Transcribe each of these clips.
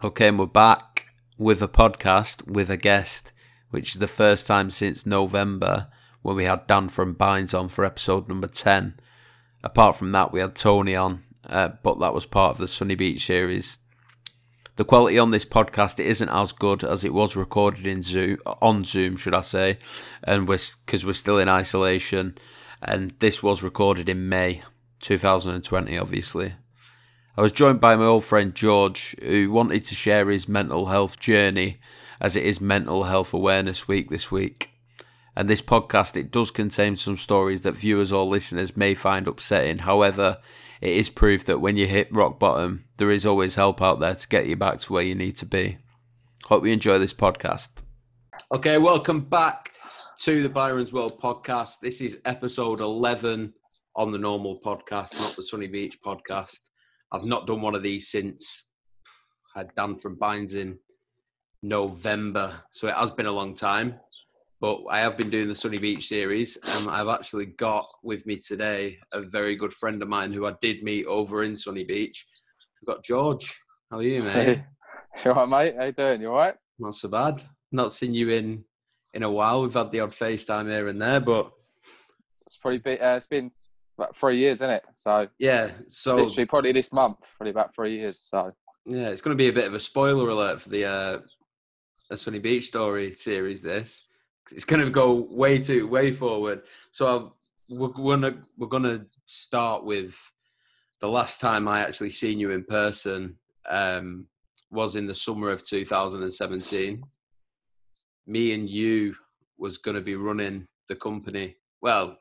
Okay, and we're back with a podcast with a guest, which is the first time since November when we had Dan from Binds on for episode number 10. Apart from that, we had Tony on, uh, but that was part of the Sunny Beach series. The quality on this podcast it isn't as good as it was recorded in Zoom on Zoom, should I say, and we're because we're still in isolation, and this was recorded in May 2020, obviously. I was joined by my old friend George, who wanted to share his mental health journey, as it is Mental Health Awareness Week this week. And this podcast it does contain some stories that viewers or listeners may find upsetting. However, it is proof that when you hit rock bottom, there is always help out there to get you back to where you need to be. Hope you enjoy this podcast. Okay, welcome back to the Byron's World podcast. This is episode 11 on the normal podcast, not the Sunny Beach podcast. I've not done one of these since I had Dan from Binds in November, so it has been a long time. But I have been doing the Sunny Beach series, and I've actually got with me today a very good friend of mine who I did meet over in Sunny Beach. I've got George. How are you, mate? Hey, you all right, mate? How you doing? You all right? Not so bad. Not seen you in in a while. We've had the odd FaceTime here and there, but It's probably been, uh, it's been about three years, isn't it? So yeah. So literally probably this month, probably about three years. So yeah, it's going to be a bit of a spoiler alert for the uh, a Sunny Beach story series. This it's going to go way too way forward. So I'll, we're gonna we're gonna start with the last time I actually seen you in person um, was in the summer of 2017. Me and you was going to be running the company. Well,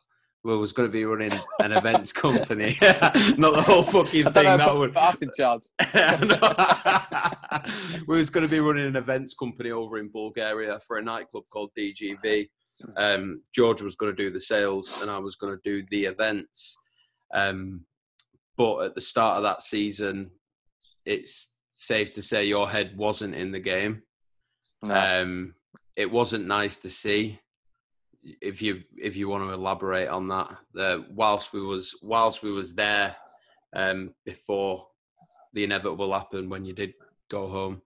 we was going to be running an events company, not the whole fucking thing. know That would put in charge. we was going to be running an events company over in Bulgaria for a nightclub called DGV. Um, George was going to do the sales, and I was going to do the events. Um, but at the start of that season, it's safe to say your head wasn't in the game. No. Um, it wasn't nice to see. If you if you want to elaborate on that, uh, whilst we was whilst we was there um, before the inevitable happened when you did go home.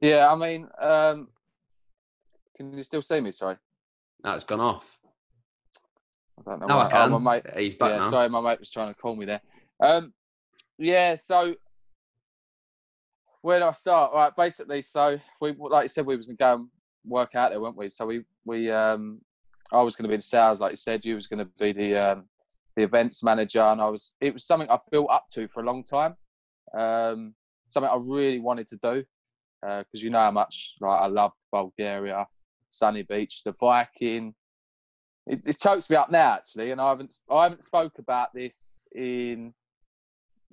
yeah, I mean, um, can you still see me? Sorry, That's gone off. I don't know. Now I why- can. Oh, my mate. He's back yeah, now. sorry, my mate was trying to call me there. Um, yeah, so where do I start? Right, basically, so we like you said, we was gonna go and work out there, weren't we? So we we um, I was gonna be the sales, like you said, you was gonna be the um, the events manager, and I was. It was something I built up to for a long time. Um, something I really wanted to do because you know how much like I loved Bulgaria, Sunny Beach, the Viking. It, it chokes me up now actually, and I haven't I haven't spoke about this in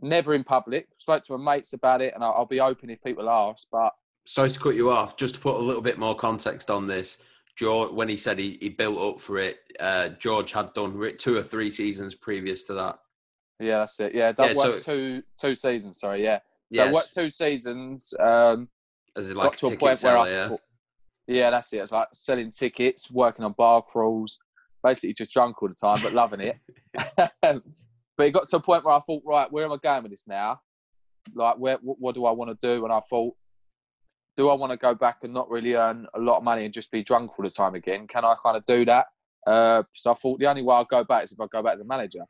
never in public. Spoke to my mates about it, and I'll, I'll be open if people ask. But Sorry to cut you off. Just to put a little bit more context on this, George, when he said he, he built up for it, uh, George had done two or three seasons previous to that. yeah, that's it. Yeah, that Yeah, so- two two seasons. Sorry, yeah. So I Yes, worked two seasons. Um, as in got like to a point where I yeah. yeah, that's it. It's like selling tickets, working on bar crawls, basically just drunk all the time, but loving it. but it got to a point where I thought, right, where am I going with this now? Like, where, what, what do I want to do? And I thought, do I want to go back and not really earn a lot of money and just be drunk all the time again? Can I kind of do that? Uh, so I thought the only way I'll go back is if I go back as a manager,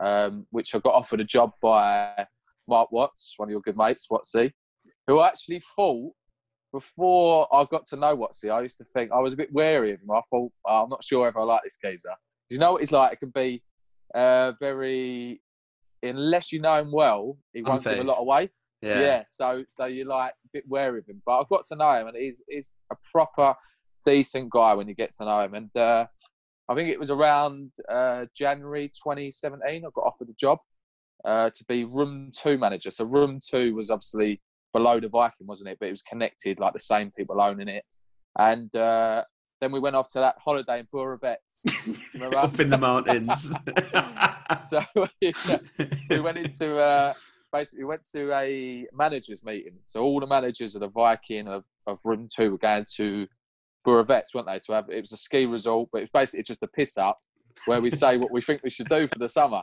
um, which I got offered a job by Mark Watts, one of your good mates, Watsy, who I actually thought before I got to know Watsy, I used to think I was a bit wary of him. I thought, oh, I'm not sure if I like this geezer. Do you know what he's like? It can be uh, very, unless you know him well, he won't give a lot away. Yeah. Yeah. so so you're like a bit wary of him, but I've got to know him, and he's he's a proper decent guy when you get to know him. And uh, I think it was around uh, January 2017, I got offered a job uh, to be room two manager. So room two was obviously below the Viking, wasn't it? But it was connected, like the same people owning it. And uh, then we went off to that holiday in Borovets. Up in the mountains. so we, we went into uh, basically went to a managers meeting. So all the managers of the Viking of, of room two were going to Borovets, weren't they? To have it was a ski resort, but it was basically just a piss up where we say what we think we should do for the summer.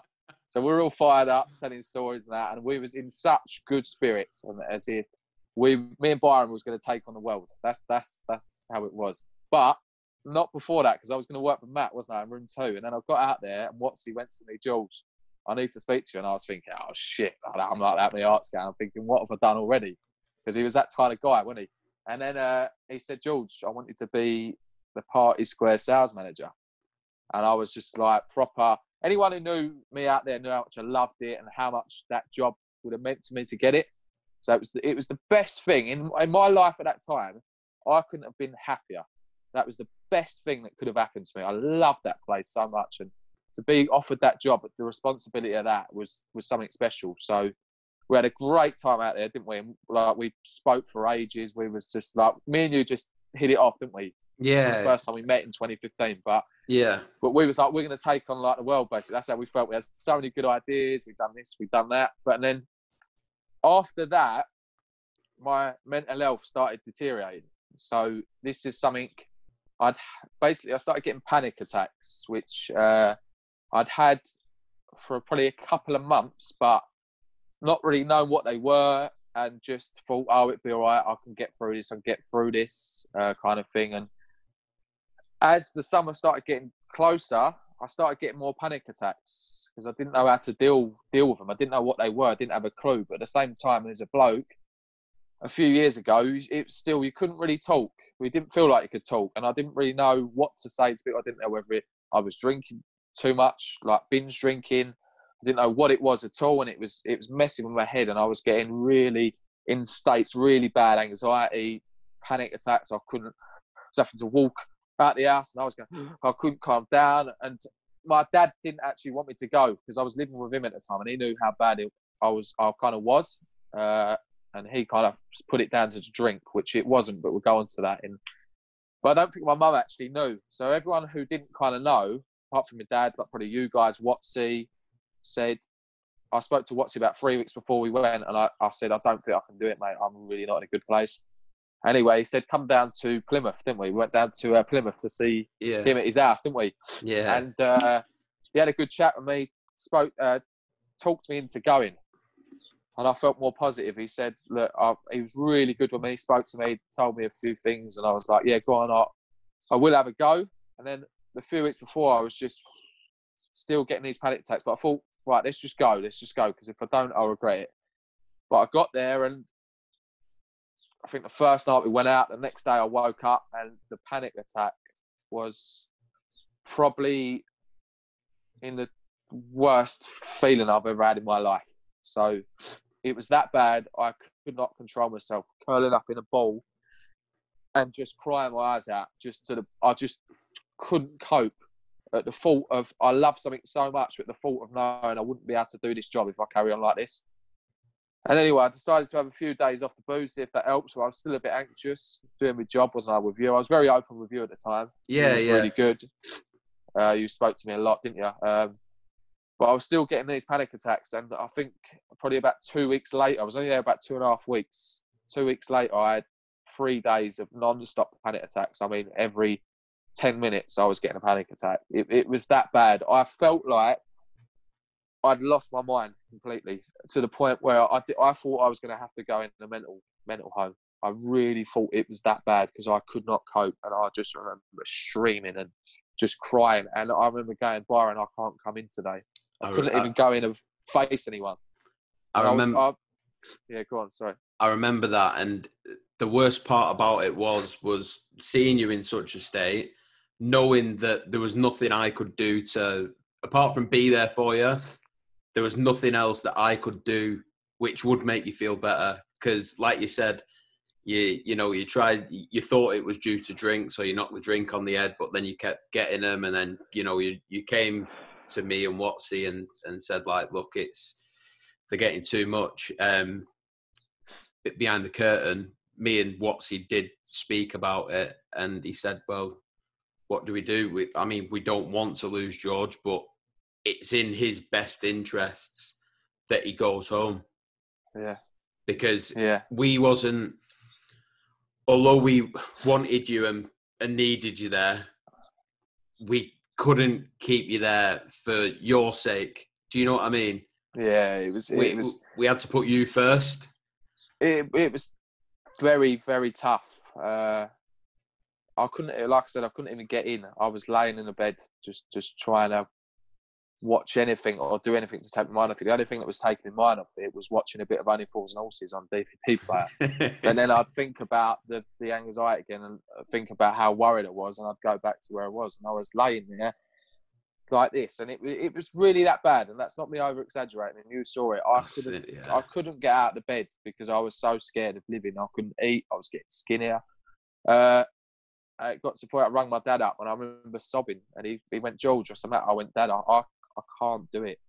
So we we're all fired up, telling stories and that, and we was in such good spirits, and as if we, me and Byron was going to take on the world. That's that's that's how it was. But not before that because I was going to work with Matt, wasn't I, in room two? And then I got out there and Watsy went to me, George, I need to speak to you. And I was thinking, oh shit, I'm like that, my art scan. I'm thinking, what have I done already? Because he was that kind of guy, wasn't he? And then uh, he said, George, I want you to be the Party Square sales manager. And I was just like proper. Anyone who knew me out there knew how much I loved it and how much that job would have meant to me to get it. So it was the, it was the best thing in in my life at that time. I couldn't have been happier. That was the best thing that could have happened to me. I loved that place so much, and to be offered that job, the responsibility of that was was something special. So we had a great time out there, didn't we? And, like we spoke for ages. We was just like me and you just hit it off, didn't we? Yeah. The first time we met in 2015, but Yeah. but we was like we're going to take on like the world basically. That's how we felt. We had so many good ideas. We've done this, we've done that, but then after that, my mental health started deteriorating. So this is something I'd basically I started getting panic attacks, which uh, I'd had for probably a couple of months, but not really knowing what they were, and just thought, oh, it'd be all right. I can get through this. I can get through this uh, kind of thing. And as the summer started getting closer, I started getting more panic attacks because I didn't know how to deal deal with them. I didn't know what they were. I didn't have a clue. But at the same time, as a bloke, a few years ago, it still you couldn't really talk. We didn't feel like you could talk, and I didn't really know what to say to people. I didn't know whether it, I was drinking too much, like binge drinking. I didn't know what it was at all, and it was it was messing with my head, and I was getting really in states, really bad anxiety, panic attacks. I couldn't. I was having to walk out the house, and I was going. I couldn't calm down, and my dad didn't actually want me to go because I was living with him at the time, and he knew how bad it, I was. I kind of was, uh, and he kind of put it down to drink, which it wasn't. But we'll go on to that. In, but I don't think my mum actually knew. So everyone who didn't kind of know, apart from your dad, like probably you guys, Watsy, said. I spoke to Watsy about three weeks before we went, and I, I said, I don't think I can do it, mate. I'm really not in a good place. Anyway, he said, come down to Plymouth, didn't we? We went down to uh, Plymouth to see Yeah. him at his house, didn't we? Yeah. and uh, he had a good chat with me. Spoke, uh, talked me into going, and I felt more positive. He said, "Look, I, he was really good with me. He Spoke to me, told me a few things, and I was like, yeah, go on, I, I will have a go." And then the few weeks before, I was just still getting these panic attacks, but I thought, right, let's just go, let's just go, because if I don't, I'll regret it. But I got there, and I think the first night we went out, the next day I woke up, and the panic attack was probably in the worst feeling I've ever had in my life. So it was that bad. I could not control myself, curling up in a ball and just crying my eyes out. Just to the, I just couldn't cope at the thought of I love something so much, but the thought of knowing I wouldn't be able to do this job if I carry on like this. And anyway, I decided to have a few days off the booze, see if that helps. But I was still a bit anxious doing my job, wasn't I, with you? I was very open with you at the time. yeah. Yeah. really good. Uh, you spoke to me a lot, didn't you? Um, but I was still getting these panic attacks, and I think probably about two weeks later, I was only there about two and a half weeks. Two weeks later, I had three days of non-stop panic attacks. I mean, every ten minutes, I was getting a panic attack. It, it was that bad. I felt like I'd lost my mind completely to the point where I, di- I thought I was going to have to go in a mental mental home. I really thought it was that bad because I could not cope, and I just remember screaming and just crying. And I remember going, Byron, I can't come in today. I, I couldn't I- even go in and face anyone. I And was- remember. I- yeah, go on. Sorry. I remember that, and the worst part about it was was seeing you in such a state, knowing that there was nothing I could do to, apart from be there for you. There was nothing else that I could do which would make you feel better. Because, like you said, you you know you tried, you thought it was due to drink, so you knocked the drink on the head, but then you kept getting them, and then you know you you came to me and Watsy and and said like, look, it's they're getting too much. Um, behind the curtain, me and Watsy did speak about it, and he said, "Well, what do we do? We, I mean, we don't want to lose George, but it's in his best interests that he goes home Yeah. because Yeah. we wasn't. Although we wanted you and, and needed you there, we couldn't keep you there for your sake. Do you know what I mean? Yeah. It was. It we, was. we had to put you first. It, it was. very, very tough. Uh, I couldn't, like I said, I couldn't even get in. I was laying in the bed, just just trying to watch anything or do anything to take my mind off it. The only thing that was taking my mind off it was watching a bit of Only Fools and Horses on DVD player. and then I'd think about the, the anxiety again and think about how worried I was, and I'd go back to where I was. And I was laying there like this, and it it was really that bad. And that's not me over exaggerating. And you saw it. I That's couldn't it, yeah. I couldn't get out of the bed because I was so scared of living. I couldn't eat. I was getting skinnier. Uh, it got to the point I rang my dad up, and I remember sobbing. And he, he went, George, what's the matter? I went, Dad, I, I, I can't do it.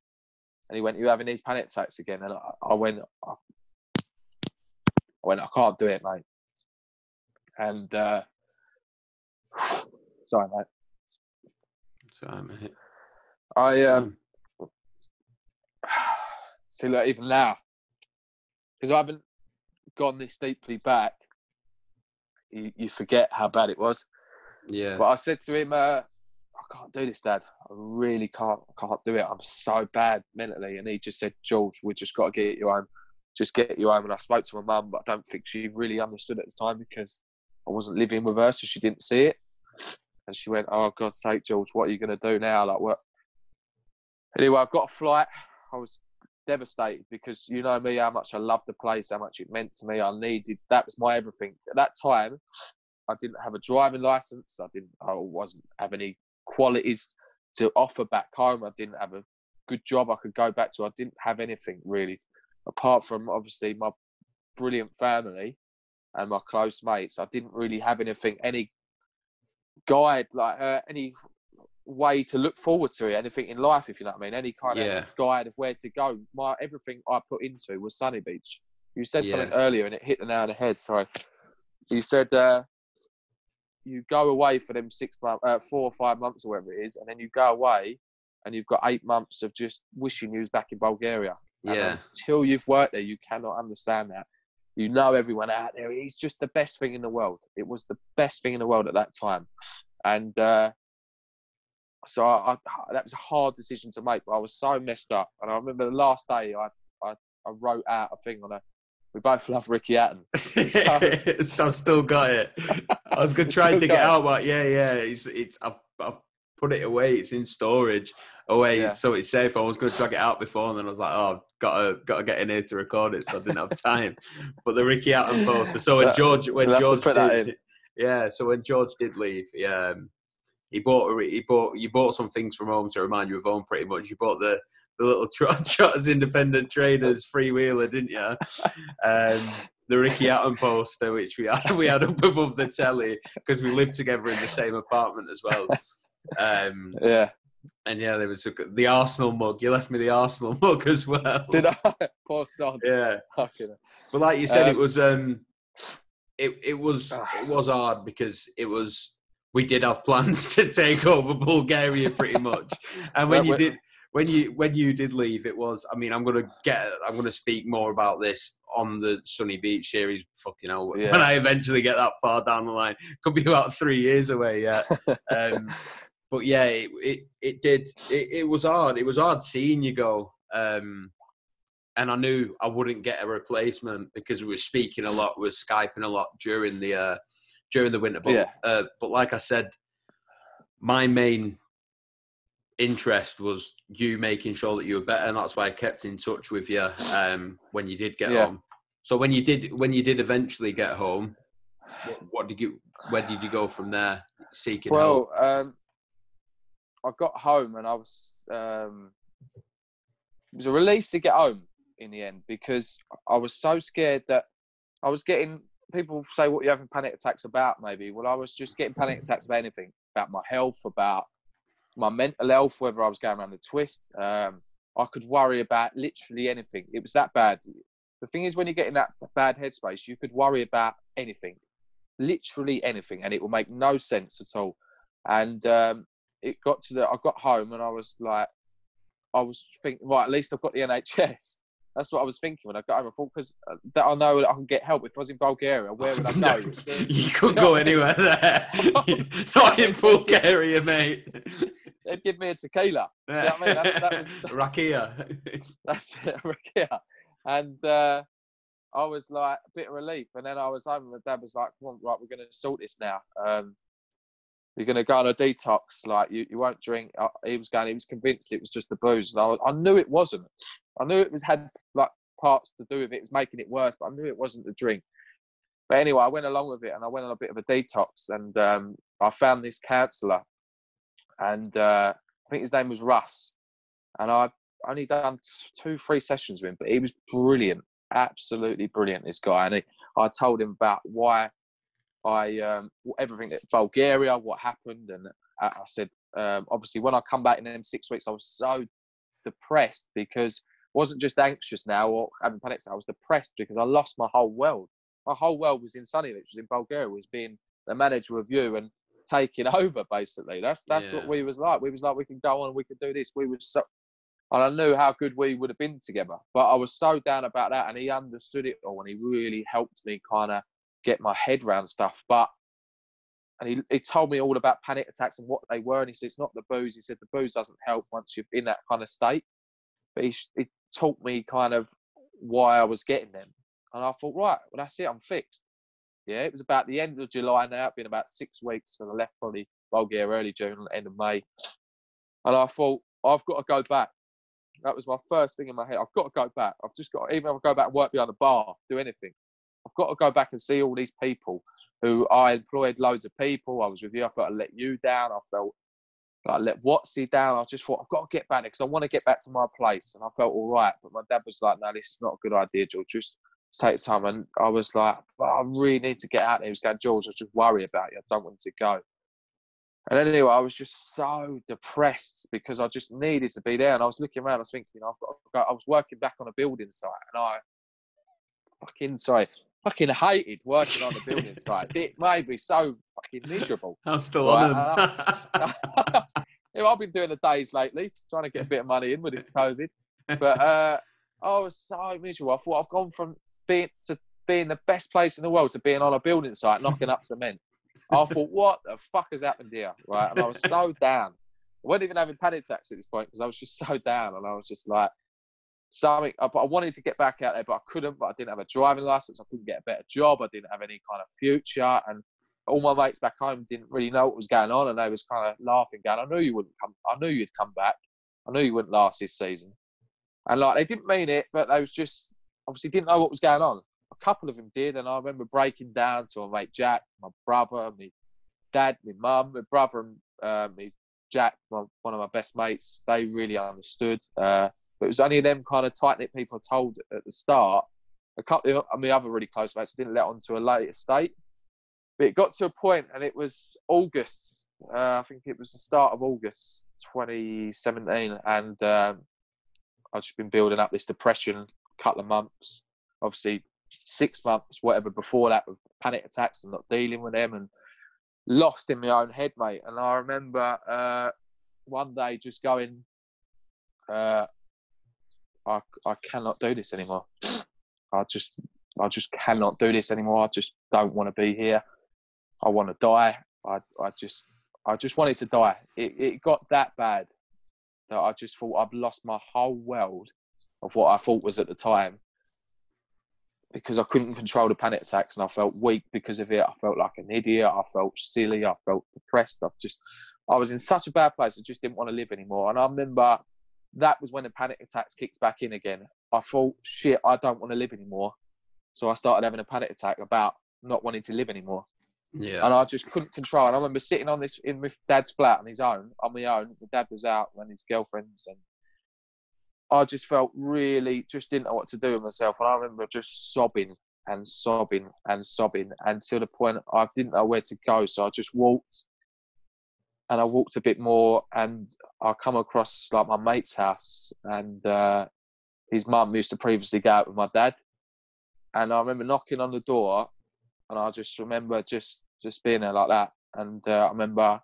And he went, You having these panic attacks again? And I, I went, I, I went, I can't do it, mate. And uh, sorry, mate. Sorry, mate. I um, see, look, even now, because I haven't gone this deeply back, you, you forget how bad it was. yeah. But I said to him, uh, I can't do this, Dad. I really can't. I can't do it. I'm so bad mentally. And he just said, George, we just got to get you home. Just get you home. And I spoke to my mum, but I don't think she really understood at the time because I wasn't living with her, so she didn't see it. And she went, "Oh God's sake, George, what are you going to do now? Like what?" Anyway, I've got a flight. I was devastated because you know me, how much I loved the place, how much it meant to me. I needed that was my everything. At that time, I didn't have a driving license. I didn't. I wasn't have any qualities to offer back home. I didn't have a good job I could go back to. I didn't have anything really, apart from obviously my brilliant family and my close mates. I didn't really have anything, any guide, like uh, any way to look forward to it, anything in life, if you know what I mean, any kind Yeah. of guide of where to go. My everything I put into was Sunny Beach. You said something earlier and it hit the nail on the head. Sorry, you said uh, you go away for them six months, uh, four or five months, or whatever it is, and then you go away and you've got eight months of just wishing you was back in Bulgaria. And Yeah. Until you've worked there, you cannot understand that. You know everyone out there. It's just the best thing in the world. It was the best thing in the world at that time, and uh, so I, I, that was a hard decision to make. But I was so messed up, and I remember the last day I I, I wrote out a thing on a. We both love Ricky Hatton. so I've still got it. I was gonna try and dig it got it. out, but yeah, yeah, it's it's I've, I've put it away. It's in storage away, Yeah. so it's safe. I was gonna drag it out before, and then I was like, oh, gotta gotta get in here to record it, so I didn't have time. but the Ricky Hatton poster. So when George when to George did, yeah, so when George did leave, yeah. Um, he bought he bought you bought some things from home to remind you of home pretty much. You bought the the little Trot Trotters Independent Traders freewheeler, didn't you? Um, the Ricky Hatton poster, which we had we had up above the telly because we lived together in the same apartment as well. Um, Yeah, and yeah, there was a, the Arsenal mug. You left me the Arsenal mug as well. did I? Post on. Yeah, Fucking but like you said, it Um, was um, it it was Ah. it was hard because it was we did have plans to take over Bulgaria pretty much, and when you did when you when you did leave, it was. I mean, I'm gonna get I'm gonna speak more about this on the Sunny Beach series. Fucking hell, when I eventually get that far down the line, could be about three years away Yeah. Um, but yeah, it it, it did. It, it was hard. It was hard seeing you go. Um, and I knew I wouldn't get a replacement because we were speaking a lot, we were skyping a lot during the uh, during the winter. But Yeah. uh, but like I said, my main interest was you making sure that you were better, and that's why I kept in touch with you um, when you did get Yeah. home. So when you did when you did eventually get home, what, what did you where did you go from there? Seeking help. Well, um, I got home and I was. Um, it was a relief to get home in the end because I was so scared that I was getting. People say, "What you having panic attacks about?" Maybe. Well, I was just getting panic attacks about anything, about my health, about my mental health, whether I was going around the twist. Um, I could worry about literally anything. It was that bad. The thing is, when you get in that bad headspace, you could worry about anything, literally anything, and it will make no sense at all. And um, it got to the, I got home and I was like, I was thinking, right, at least I've got the NHS. That's what I was thinking when I got home. I thought, because that I know that I can get help. If I was in Bulgaria, where would I No, go? you couldn't go anywhere there. Not in Bulgaria, mate. They'd give me a tequila. you know I mean? That's- that was- Rakia. That's it, yeah. And uh, I was like a bit of relief. And then I was home, and my dad was like, "Come on, right, we're going to sort this now. Um, you're going to go on a detox. Like you, you won't drink." Uh, he was going. He was convinced it was just the booze. And I, I knew it wasn't. I knew it was had like parts to do with it. It was making it worse, but I knew it wasn't the drink. But anyway, I went along with it, and I went on a bit of a detox, and um, I found this counsellor, and uh, I think his name was Russ, and I only done two, three sessions with him, but he was brilliant, absolutely brilliant. This guy, and he, I told him about why I um, everything that Bulgaria, what happened, and I, I said um, obviously when I come back in them six weeks, I was so depressed because wasn't just anxious now or having panic. Attacks. I was depressed because I lost my whole world. My whole world was in Sunny, which was in Bulgaria, was being the manager of you and taking over basically. That's that's yeah. what we was like. We was like we can go on, we can do this. We was so and I knew how good we would have been together. But I was so down about that, and he understood it all, and he really helped me kind of get my head around stuff. But and he, he told me all about panic attacks and what they were, and he said it's not the booze. He said the booze doesn't help once you're in that kind of state. But he, he taught me kind of why I was getting them, and I thought, right, well that's it, I'm fixed. Yeah, it was about the end of July now. It's been about six weeks, and I left probably Bulgaria early June, end of May. And I thought, I've got to go back. That was my first thing in my head. I've got to go back. I've just got, even if I go back and work behind a bar, do anything. I've got to go back and see all these people who I employed loads of people. I was with you. I felt I let you down. I felt I let Watsy down. I just thought I've got to get back because I want to get back to my place. And I felt all right. But my dad was like, no, this is not a good idea, George. Just take time. And I was like, I really need to get out there. He was going, George, I just worry about you. I don't want to go. And anyway, I was just so depressed because I just needed to be there. And I was looking around, I was thinking, I've got I was working back on a building site and I fucking, sorry, fucking hated working on the building sites. It made me so fucking miserable. I'm still right? on them. you I've been doing the days lately, trying to get a bit of money in with this COVID. But uh, I was so miserable. I thought I've gone from being to being the best place in the world to being on a building site knocking up cement. I thought, what the fuck has happened here? Right. And I was so down. I wasn't even having panic attacks at this point because I was just so down. And I was just like, something, I, wanted to get back out there, but I couldn't. But I didn't have a driving license. I couldn't get a better job. I didn't have any kind of future. And all my mates back home didn't really know what was going on. And they was kind of laughing, going, I knew you wouldn't come. I knew you'd come back. I knew you wouldn't last this season. And like, they didn't mean it, but they was just obviously didn't know what was going on a couple of them did, and I remember breaking down to my mate Jack, my brother, my dad, my mum, my brother, and uh, Jack, my, one of my best mates. They really understood. Uh, but it was only them kind of tight knit people I told at the start. A couple of my other really close mates didn't let on to a later state. But it got to a point, and it was August. Uh, I think it was the start of August 2017, and um, I've just been building up this depression a couple of months. Obviously, six months, whatever, before that with panic attacks and not dealing with them and lost in my own head, mate. And I remember uh, one day just going, uh, I, I cannot do this anymore. I just, I just cannot do this anymore. I just don't want to be here. I want to die. I, I just, I just wanted to die. It, it got that bad that I just thought I've lost my whole world of what I thought was at the time because I couldn't control the panic attacks and I felt weak because of it. I felt like an idiot. I felt silly. I felt depressed. I just, I was in such a bad place. I just didn't want to live anymore. And I remember that was when the panic attacks kicked back in again. I thought, shit, I don't want to live anymore. So I started having a panic attack about not wanting to live anymore. Yeah. And I just couldn't control. And I remember sitting on this in with dad's flat on his own, on my own. My dad was out and his girlfriends and I just felt really just didn't know what to do with myself. And I remember just sobbing and sobbing and sobbing and to the point I didn't know where to go. So I just walked and I walked a bit more and I come across like my mate's house and uh, his mum used to previously go out with my dad. And I remember knocking on the door and I just remember just just being there like that. And uh, I remember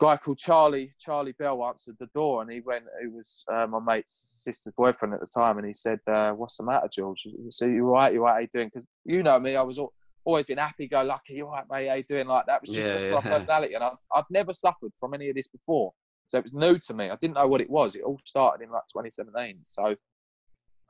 guy called Charlie Charlie Bell answered the door, and he went. He was uh, my mate's sister's boyfriend at the time, and he said, uh, "What's the matter, George? So you all right? You all right? How you doing? Because you know me, I was all, always been happy, go lucky. You all right, mate? How you doing? Like that was just, yeah, yeah. my personality, and I, I'd never suffered from any of this before, so it was new to me. I didn't know what it was. It all started in like 2017, so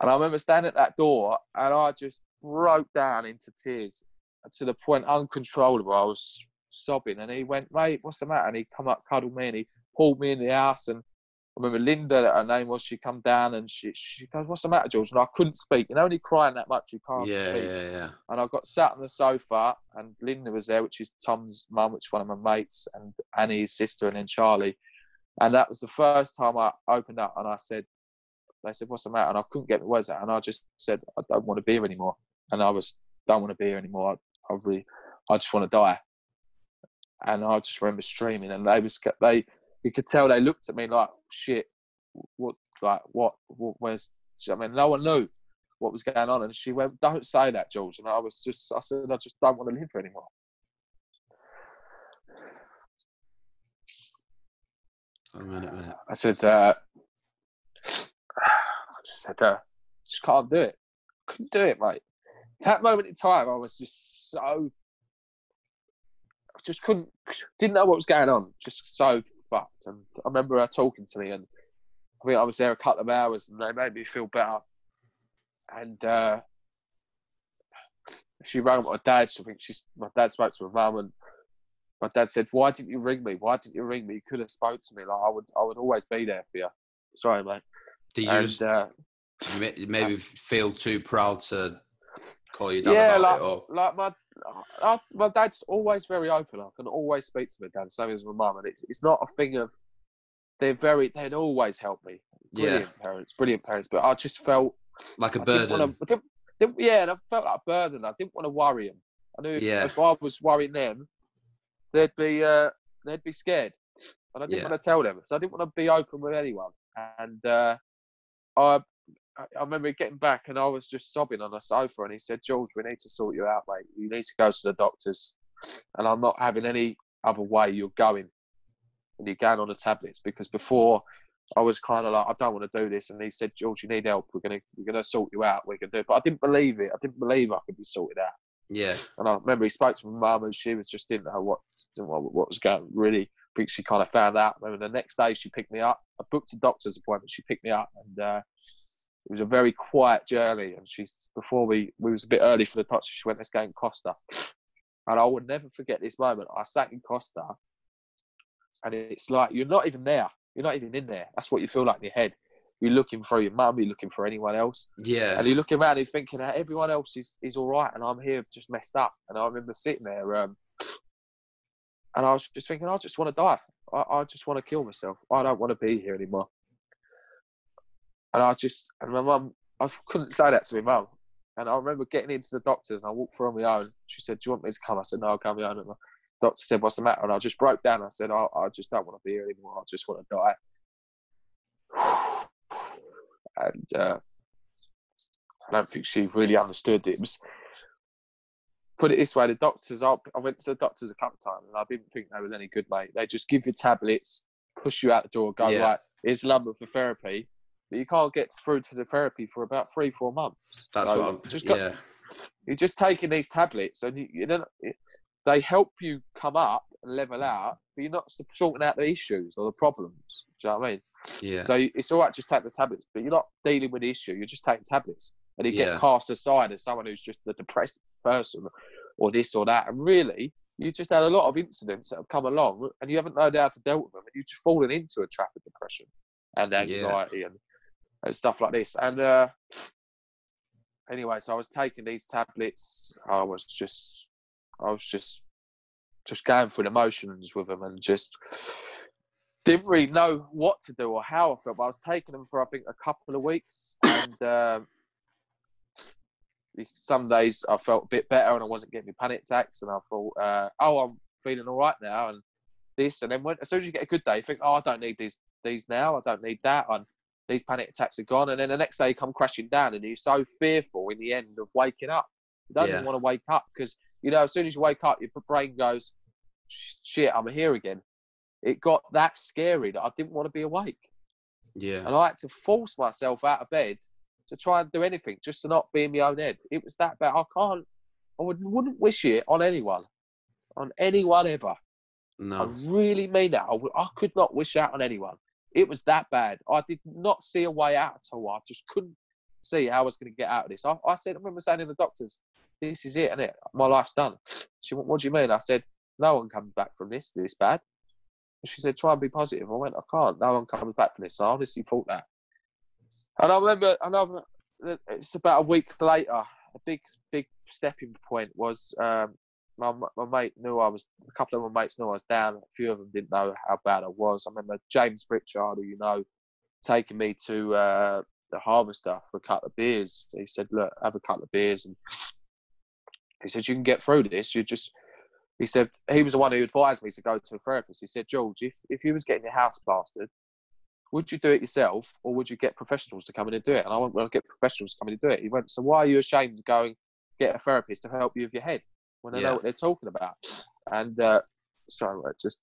And I remember standing at that door and I just broke down into tears to the point uncontrollable. I was sobbing and he went, mate, what's the matter? And he come up, cuddled me and he pulled me in the house and remember Linda, her name was, she come down and she, she goes, what's the matter, George? And I couldn't speak. You And only crying that much, you can't Yeah, speak. yeah, yeah. And I got sat on the sofa, and Linda was there, which is Tom's mum, which is one of my mates, and Annie's sister, and then Charlie. And that was the first time I opened up and I said, they said, what's the matter? And I couldn't get my words out. And I just said, I don't want to be here anymore. And I was, don't want to be here anymore. I, I really, I just want to die. And I just remember streaming, and they was, they, you could tell they looked at me like, shit, what, like, what, what where's, I mean, no one knew what was going on. And she went, Don't say that, George. And I was just, I said, I just don't want to live here anymore. A minute, minute. I said, uh, I just said, uh, just can't do it. Couldn't do it, mate. That moment in time, I was just so, I just couldn't, didn't know what was going on. Just so fucked. And I remember her talking to me, and I mean, I was there a couple of hours, and they made me feel better. And uh, she rang my dad. She, I think she's my dad spoke to my mum, and my dad said, "Why didn't you ring me? Why didn't you ring me? You could have spoke to me. Like I would, I would always be there for you." Sorry, mate. Did you And just uh, did you ma- maybe feel too proud to call your dad yeah, like, like my, I, my dad's always very open. I can always speak to my dad, same as my mum, and it's it's not a thing of they're very they'd always help me. yeah, Brilliant parents, brilliant parents. But I just felt like a I didn't burden. wanna- I didn't- didn't- yeah, and I felt like a burden. I didn't want to worry them. I knew if, if I was worrying them, they'd be uh, they'd be scared, and I didn't Yeah. want to tell them. So I didn't want to be open with anyone. And uh, I I remember getting back, and I was just sobbing on the sofa. And he said, "George, we need to sort you out, mate. You need to go to the doctors, and I'm not having any other way. You're going, and you're going on the tablets because before." I was kind of like, I don't want to do this, and he said, "George, you need help. We're gonna, we're gonna sort you out. We're gonna do it." But I didn't believe it. I didn't believe I could be sorted out. yeah, And I remember he spoke to my mum, and she was just didn't know what, didn't know what was going. Really, I she kind of found out. Remember the next day she picked me up. I booked a doctor's appointment. She picked me up, and uh, it was a very quiet journey. And she's before we, we was a bit early for the touch. She went, "Let's go in Costa." And I would never forget this moment. I sat in Costa, and it's like you're not even there. You're not even in there. That's what you feel like in your head. You're looking for your mum. You're looking for anyone else. yeah, And you're looking around and you're thinking that everyone else is, is all right and I'm here just messed up. And I remember sitting there um, and I was just thinking, I just want to die. I, I just want to kill myself. I don't want to be here anymore. And I just, and my mum, I couldn't say that to my mum. And I remember getting into the doctors and I walked through on my own. She said, Do you want me to come? I said, No, I'll come on my own. And the doctor said, What's the matter? And I just broke down. I said, I, I just don't want to be here anymore. I just want to die. And uh, I don't think she really understood it. it was put it this way: the doctors. I, I went to the doctors a couple of times, and I didn't think they was any good, mate. They just give you tablets, push you out the door, go Yeah. right. Here's number for therapy, but you can't get through to the therapy for about three, four months. that's So what. I'm, just got- yeah, You're just taking these tablets, and you, you don't. They help you come up and level out, but you're not sorting out the issues or the problems. Do you know what I mean? yeah, So it's all right, just take the tablets, but you're not dealing with the issue. You're just taking tablets, and you Yeah. get cast aside as someone who's just a depressed person, or this or that. And really, you just had a lot of incidents that have come along, and you haven't known how to deal with them, and you've just fallen into a trap of depression and anxiety and, and stuff like this. And uh, anyway, so I was taking these tablets. I was just, I was just, just going through the motions with them, and just didn't really know what to do or how I felt. But I was taking them for I think a couple of weeks, and um some days I felt a bit better, and I wasn't getting panic attacks, and I thought, uh, oh, I'm feeling all right now, and this, and then when as soon as you get a good day, you think, oh, I don't need these these now, I don't need that, and these panic attacks are gone, and then the next day you come crashing down, and you're so fearful in the end of waking up. You don't Yeah. even want to wake up because you know as soon as you wake up, your brain goes, shit, I'm here again. It got that scary that I didn't want to be awake. yeah, And I had to force myself out of bed to try and do anything just to not be in my own head. It was that bad. I can't, I would, wouldn't wish it on anyone, on anyone ever. No. I really mean that. I, I could not wish out on anyone. It was that bad. I did not see a way out at all. I just couldn't, see how I was going to get out of this. I, I said, I remember saying to the doctors, this is it, isn't it? My life's done. She went, what do you mean? I said, no one comes back from this, this bad. She said, try and be positive. I went, I can't. No one comes back from this. I honestly thought that. And I remember, another, it's about a week later, a big, big stepping point was um, my, my mate knew I was, a couple of my mates knew I was down. A few of them didn't know how bad I was. I remember James Pritchard, who you know, taking me to uh, the harvester for a couple of beers. He said, look, have a couple of beers. And he said, you can get through this. You just, he said, he was the one who advised me to go to a therapist. He said, George, if, if you was getting your house plastered, would you do it yourself or would you get professionals to come in and do it? And I went, well, I'll get professionals to come in and do it. He went, so why are you ashamed to go and get a therapist to help you with your head when they yeah. know what they're talking about? And, uh, sorry, just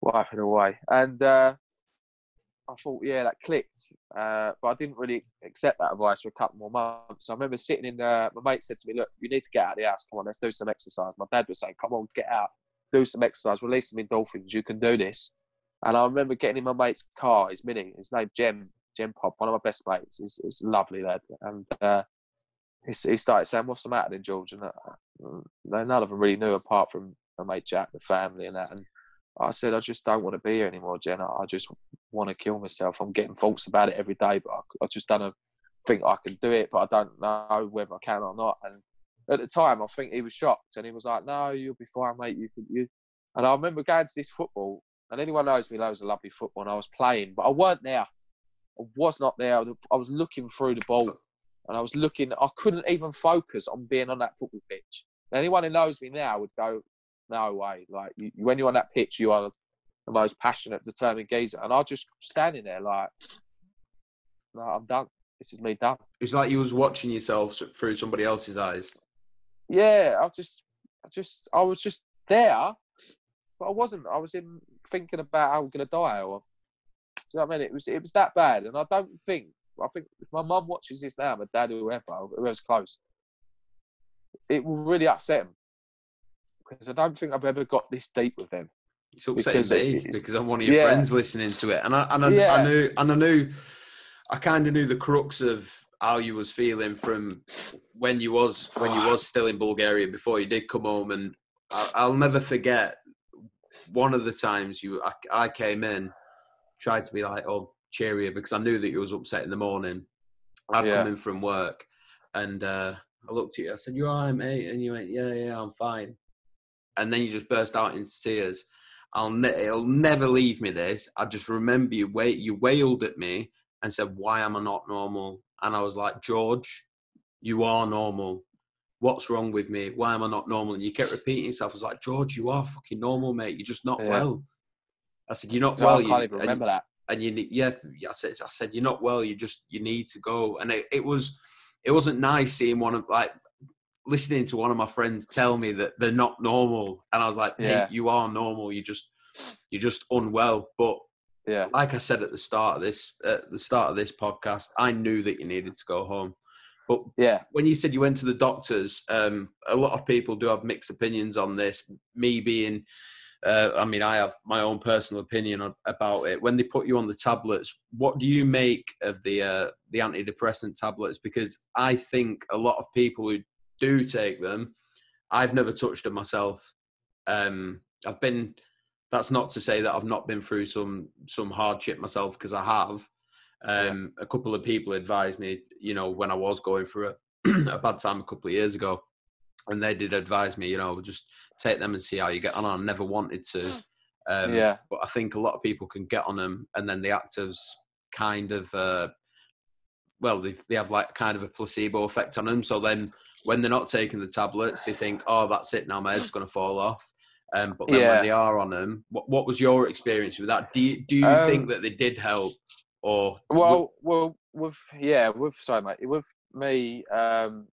wiping away. And, uh, I thought, yeah, that clicked. Uh, but I didn't really accept that advice for a couple more months. So I remember sitting in, uh, my mate said to me, look, you need to get out of the house. Come on, let's do some exercise. My dad was saying, come on, get out, do some exercise, release some endorphins. You can do this. And I remember getting in my mate's car, his Mini, his name Jem, Jem Pop, one of my best mates. He's, he's a lovely lad. And uh, he, he started saying, what's the matter then, George? And uh, none of them really knew apart from my mate Jack, the family and that. And I said, I just don't want to be here anymore, Jenna. I just want to kill myself. I'm getting thoughts about it every day, but I, I just don't think I can do it, but I don't know whether I can or not. And at the time, I think he was shocked and he was like, no, you'll be fine, mate. You can, you. And I remember going to this football, and anyone knows me knows I love football, and I was playing, but I weren't there. I was not there. I was looking through the ball, and I was looking. I couldn't even focus on being on that football pitch. Anyone who knows me now would go, no way. Like you, when you're on that pitch, you are the most passionate, determined geezer, and I just standing there like, no, I'm done. This is me done. It's like you was watching yourself through somebody else's eyes. Yeah, I just, I just, I was just there, but I wasn't. I was in thinking about how I'm gonna die, or do you know what I mean? It was, it was that bad, and I don't think. I think if my mum watches this now, my dad, whoever, whoever's close, it will really upset him because I don't think I've ever got this deep with them. It's upsetting because me it, because I'm one of your yeah. friends listening to it, and I and I, yeah. I knew and I knew I kind of knew the crux of how you was feeling from when you was when you was still in Bulgaria before you did come home, and I, will never forget one of the times you I, I, came in, tried to be like oh cheerier because I knew that you was upset in the morning. I'd yeah. come in from work, and uh, I looked at you. I said, "You all right, mate?" And you went, "Yeah, yeah, I'm fine." and then you just burst out into tears. I'll ne- it'll never leave me. This I just remember you wait. You wailed at me and said, "Why am I not normal?" And I was like, "George, you are normal. What's wrong with me? Why am I not normal?" And you kept repeating yourself. I was like, "George, you are fucking normal, mate. You're just not yeah. well." I said, "You're not so well." I can't you, even remember that. And you, need yeah, I said, I said, "You're not well. You just, you need to go." And it, it was, it wasn't nice seeing one of like listening to one of my friends tell me that they're not normal, and I was like, yeah. you are normal. You just you're just unwell." But yeah, like I said at the start of this at the start of this podcast, I knew that you needed to go home. But yeah, when you said you went to the doctors, um, a lot of people do have mixed opinions on this. Me being, uh, I mean, I have my own personal opinion about it. When they put you on the tablets, what do you make of the uh, the antidepressant tablets? Because I think a lot of people who do take them, I've never touched them myself. Um, I've been. That's not to say that I've not been through some some hardship myself because I have. Um, yeah. A couple of people advised me, you know, when I was going through a, a bad time a couple of years ago, and they did advise me, you know, just take them and see how you get on. I never wanted to, um, yeah. But I think a lot of people can get on them, and then the actors kind of, uh, well, they they have like kind of a placebo effect on them. So then when they're not taking the tablets, they think, "Oh, that's it now. My head's going to fall off." Um, but then yeah. when they are on them, what, what was your experience with that? Do you, do you um, think that they did help, or well, well, with yeah, with sorry, mate, with me, um,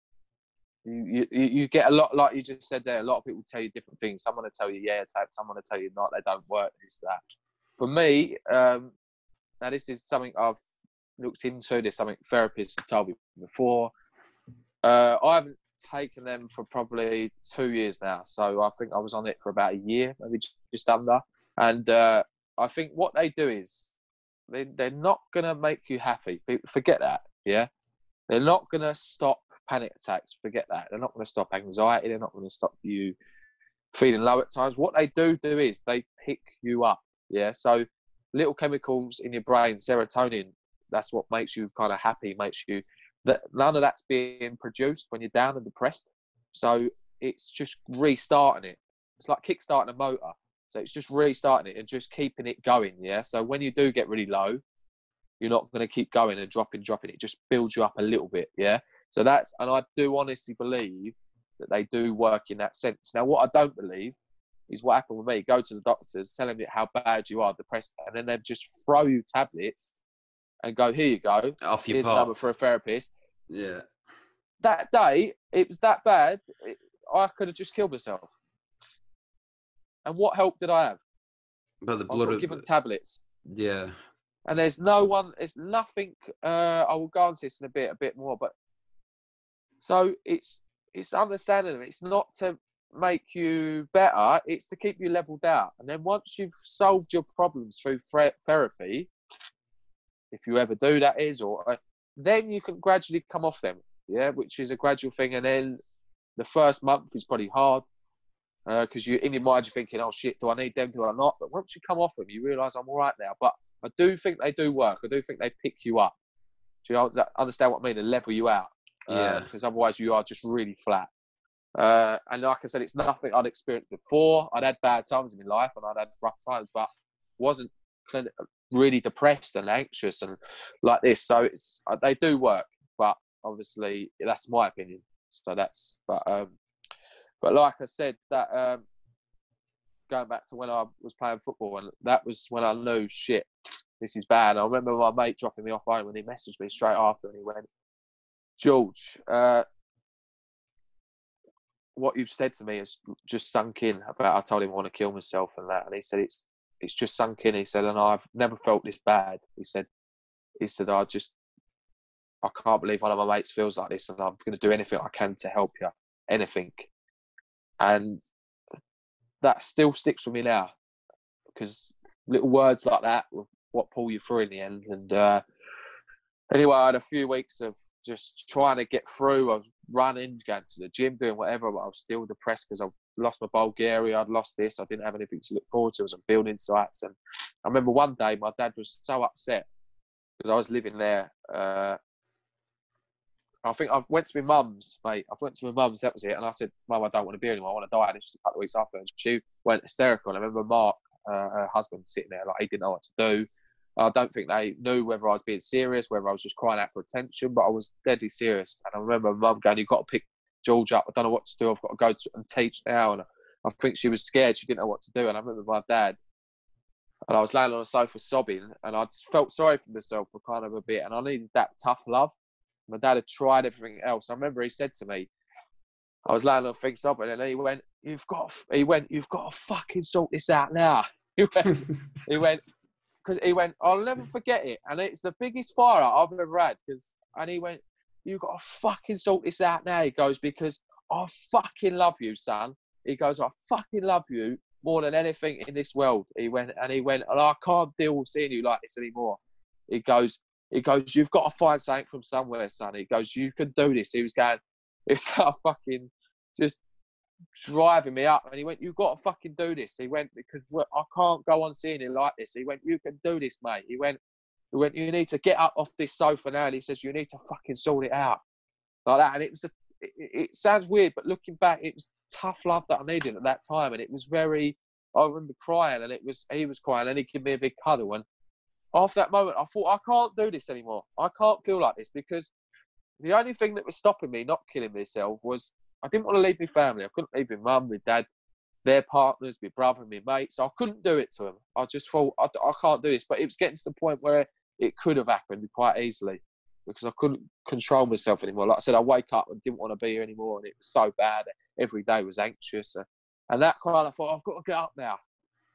you, you you get a lot like you just said there. A lot of people tell you different things. Someone will tell you yeah, type. Someone will tell you not. They don't work. This that. For me, um, now this is something I've looked into. There's something therapists have told me before. Uh, I haven't taken them for probably two years now. So I think I was on it for about a year, maybe just under. And uh, I think what they do is they, they're not going to make you happy. Forget that. Yeah, they're not going to stop panic attacks. Forget that. They're not going to stop anxiety. They're not going to stop you feeling low at times. What they do do is they pick you up. Yeah, so little chemicals in your brain, serotonin. That's what makes you kind of happy. Makes you that none of that's being produced when you're down and depressed. So it's just restarting it. It's like kickstarting a motor. So it's just restarting it and just keeping it going. Yeah. So when you do get really low, you're not going to keep going and dropping, dropping. It just builds you up a little bit. Yeah. So that's, and I do honestly believe that they do work in that sense. Now, what I don't believe is what happened with me. Go to the doctors, tell them how bad you are, depressed, and then they just throw you tablets and go, here you go. Off your Here's pop. number for a therapist. Yeah. That day, it was that bad. It, I could have just killed myself. And what help did I have? But the I blood of given tablets. yeah. and there's no one there's nothing uh i will go into this in a bit a bit more but so it's it's understanding it's not to make you better it's to keep you leveled out and then once you've solved your problems through therapy if you ever do that is or uh, then you can gradually come off them yeah which is a gradual thing and then the first month is probably hard because you in your mind you're thinking oh shit do i need them do i not but once you come off them you realize i'm all right now but I do think they do work. I do think they pick you up. Do you understand what I mean? They level you out. Yeah. Because otherwise, you are just really flat. Uh, and like I said, it's nothing I'd experienced before. I'd had bad times in my life and I'd had rough times, but wasn't really depressed and anxious and like this. So it's uh, they do work, but obviously that's my opinion. So that's but um, but like I said, that um, going back to when I was playing football, and that was when I knew shit, this is bad. I remember my mate dropping me off home and he messaged me straight after and he went, George, uh, what you've said to me has just sunk in about I told him I want to kill myself and that. And he said, it's, it's just sunk in. He said, and I've never felt this bad. He said, he said, I just, I can't believe one of my mates feels like this and I'm going to do anything I can to help you. Anything. And that still sticks with me now because little words like that what pull you through in the end. And uh, anyway, I had a few weeks of just trying to get through. I was running, going to the gym, doing whatever, but I was still depressed because I lost my Bulgaria. I'd lost this. I didn't have anything to look forward to. I was on building sites. And I remember one day my dad was so upset because I was living there. Uh, I think I went to my mum's, mate. I went to my mum's, that was it. And I said, Mum, I don't want to be anymore. I want to die. And just a couple of weeks after, and she went hysterical. And I remember Mark, uh, her husband, sitting there like he didn't know what to do. I don't think they knew whether I was being serious, whether I was just crying out for attention, but I was deadly serious. And I remember mum going, You've got to pick George up. I don't know what to do. I've got to go to, and teach now. And I think she was scared. She didn't know what to do. And I remember my dad, and I was laying on a sofa sobbing, and I felt sorry for myself for kind of a bit. And I needed that tough love. My dad had tried everything else. I remember he said to me, I was laying on things sobbing, and he went, You've got, he went, You've got to fucking sort this out now. He went, he went, because he went, I'll never forget it, and it's the biggest fire I've ever had. Because and he went, you got to fucking sort this out now. He goes because I fucking love you, son. He goes, I fucking love you more than anything in this world. He went and he went, and I can't deal with seeing you like this anymore. He goes, he goes, you've got to find something from somewhere, son. He goes, you can do this. He was going, it's like fucking just driving me up. And he went, You've got to fucking do this. He went, Because I can't go on seeing it like this. He went, You can do this, mate. He went, he went, You need to get up off this sofa now. And he says, You need to fucking sort it out. Like that. And it was a, it, it sounds weird, but looking back, it was tough love that I needed at that time. And it was very, I remember crying and it was, he was crying and he gave me a big cuddle. And after that moment, I thought, I can't do this anymore. I can't feel like this because the only thing that was stopping me not killing myself was I didn't want to leave my family. I couldn't leave my mum, my dad, their partners, my brother, my mates. I couldn't do it to them. I just thought, I, I can't do this. But it was getting to the point where it could have happened quite easily because I couldn't control myself anymore. Like I said, I wake up and didn't want to be here anymore. And it was so bad. Every day was anxious. Uh, and that kind of thought, I've got to get up now.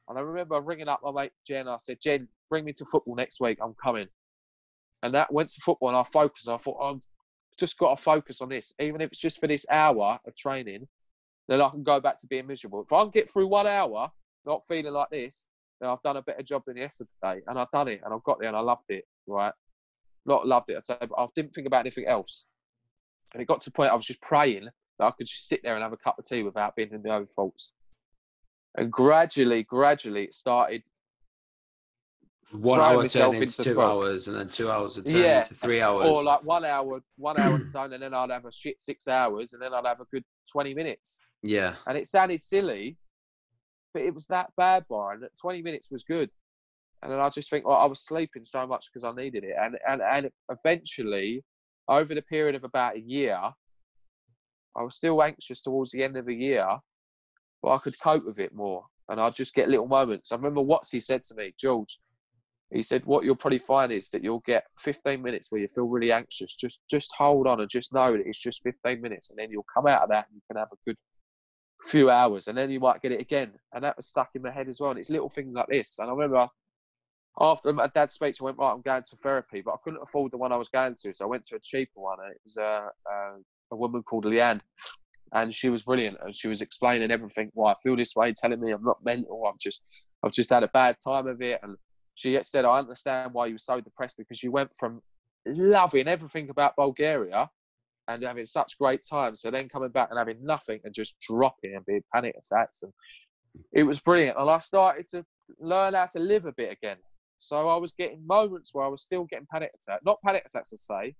And I remember ringing up my mate Jen. I said, Jen, bring me to football next week. I'm coming. And that went to football and I focused. I thought, I've just got to focus on this. Even if it's just for this hour of training, then I can go back to being miserable. If I can get through one hour not feeling like this, then I've done a better job than yesterday. And I've done it and I've got there and I loved it, right? not loved it, I'd say, but I didn't think about anything else. And it got to the point I was just praying that I could just sit there and have a cup of tea without being in the over faults. And gradually, gradually, it started. One hour turned into into two smoke. hours, and then two hours would turn Yeah, into three hours. Or like one hour, one hour on its and then I'd have a shit six hours, and then I'd have a good 20 minutes. yeah, And it sounded silly, but it was that bad, Byron, that 20 minutes was good. And then I just think, well, I was sleeping so much because I needed it. And, and, and eventually, over the period of about a year, I was still anxious towards the end of the year, but I could cope with it more. And I'd just get little moments. I remember what he said to me, George. He said, "What you'll probably find is that you'll get 15 minutes where you feel really anxious. Just, just hold on and just know that it's just 15 minutes, and then you'll come out of that and you can have a good few hours, and then you might get it again." And that was stuck in my head as well. And it's little things like this. And I remember I, after my dad's speech, I went, "Right, I'm going to therapy," but I couldn't afford the one I was going to, so I went to a cheaper one. And it was a, a, a woman called Leanne, and she was brilliant, and she was explaining everything why I feel this way, telling me I'm not mental. I'm just, I've just had a bad time of it, and she said, I understand why you were so depressed because you went from loving everything about Bulgaria and having such great times to then coming back and having nothing and just dropping and being panic attacks. And it was brilliant. And I started to learn how to live a bit again. So I was getting moments where I was still getting panic attacks, not panic attacks, I say,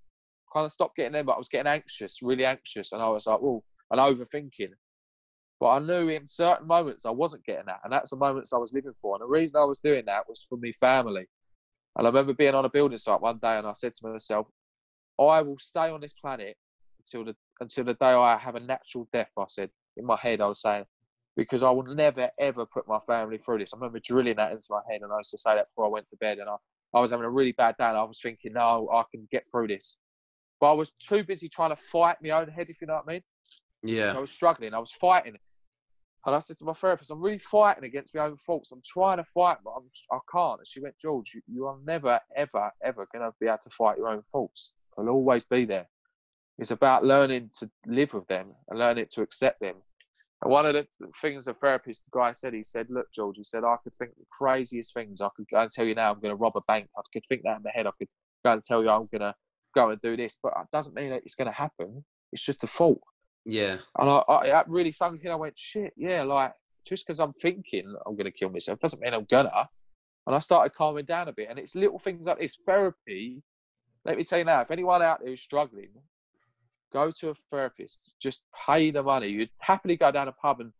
kind of stopped getting them, but I was getting anxious, really anxious. And I was like, oh, and overthinking. But I knew in certain moments I wasn't getting that. And that's the moments I was living for. And the reason I was doing that was for me family. And I remember being on a building site one day and I said to myself, I will stay on this planet until the until the day I have a natural death, I said. In my head I was saying, because I will never ever put my family through this. I remember drilling that into my head and I used to say that before I went to bed and I, I was having a really bad day and I was thinking, no, I can get through this. But I was too busy trying to fight my own head, if you know what I mean. yeah, I was struggling. I was fighting. And I said to my therapist, I'm really fighting against my own faults. I'm trying to fight, but I'm, I can't. And she went, George, you, you are never, ever, ever going to be able to fight your own faults. They'll always be there. It's about learning to live with them and learning to accept them. And one of the things the therapist, the guy said, he said, Look, George, he said, I could think the craziest things. I could go and tell you now I'm going to rob a bank. I could think that in my head. I could go and tell you I'm going to go and do this. But it doesn't mean that it's going to happen. It's just a fault. Yeah, And I, I that really sunk in. I went, shit, yeah, like just because I'm thinking I'm to kill myself doesn't mean I'm gonna. And I started calming down a bit. And it's little things like this. Therapy, let me tell you now, if anyone out there is struggling, go to a therapist. Just pay the money. You'd happily go down a pub and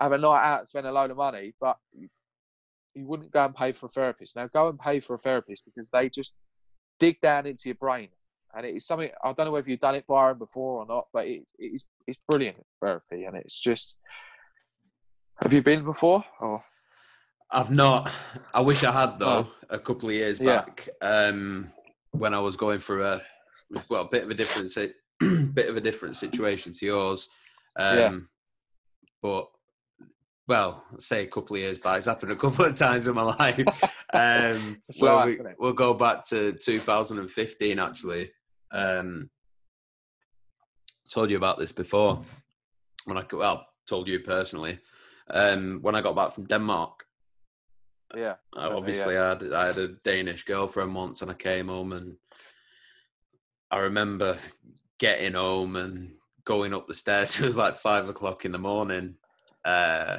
have a night out spend a load of money, but you wouldn't go and pay for a therapist. Now go and pay for a therapist because they just dig down into your brain. And it is something I don't know whether you've done it, Byron, before or not, but it, it's it's brilliant therapy, and it's just. Have you been before? Or I've not. I wish I had though. Oh. A couple of years Yeah. back, um, when I was going through a well, a bit of a different bit of a different situation to yours. Um, Yeah. But well, say a couple of years back. It's happened a couple of times in my life. Um, well, life, we, we'll go back to 2015 actually. Um, told you about this before when I well told you personally um, when I got back from Denmark. yeah, I Remember, obviously I, had, I had a Danish girlfriend once, and I came home, and I remember getting home and going up the stairs. It was like five o'clock in the morning, uh,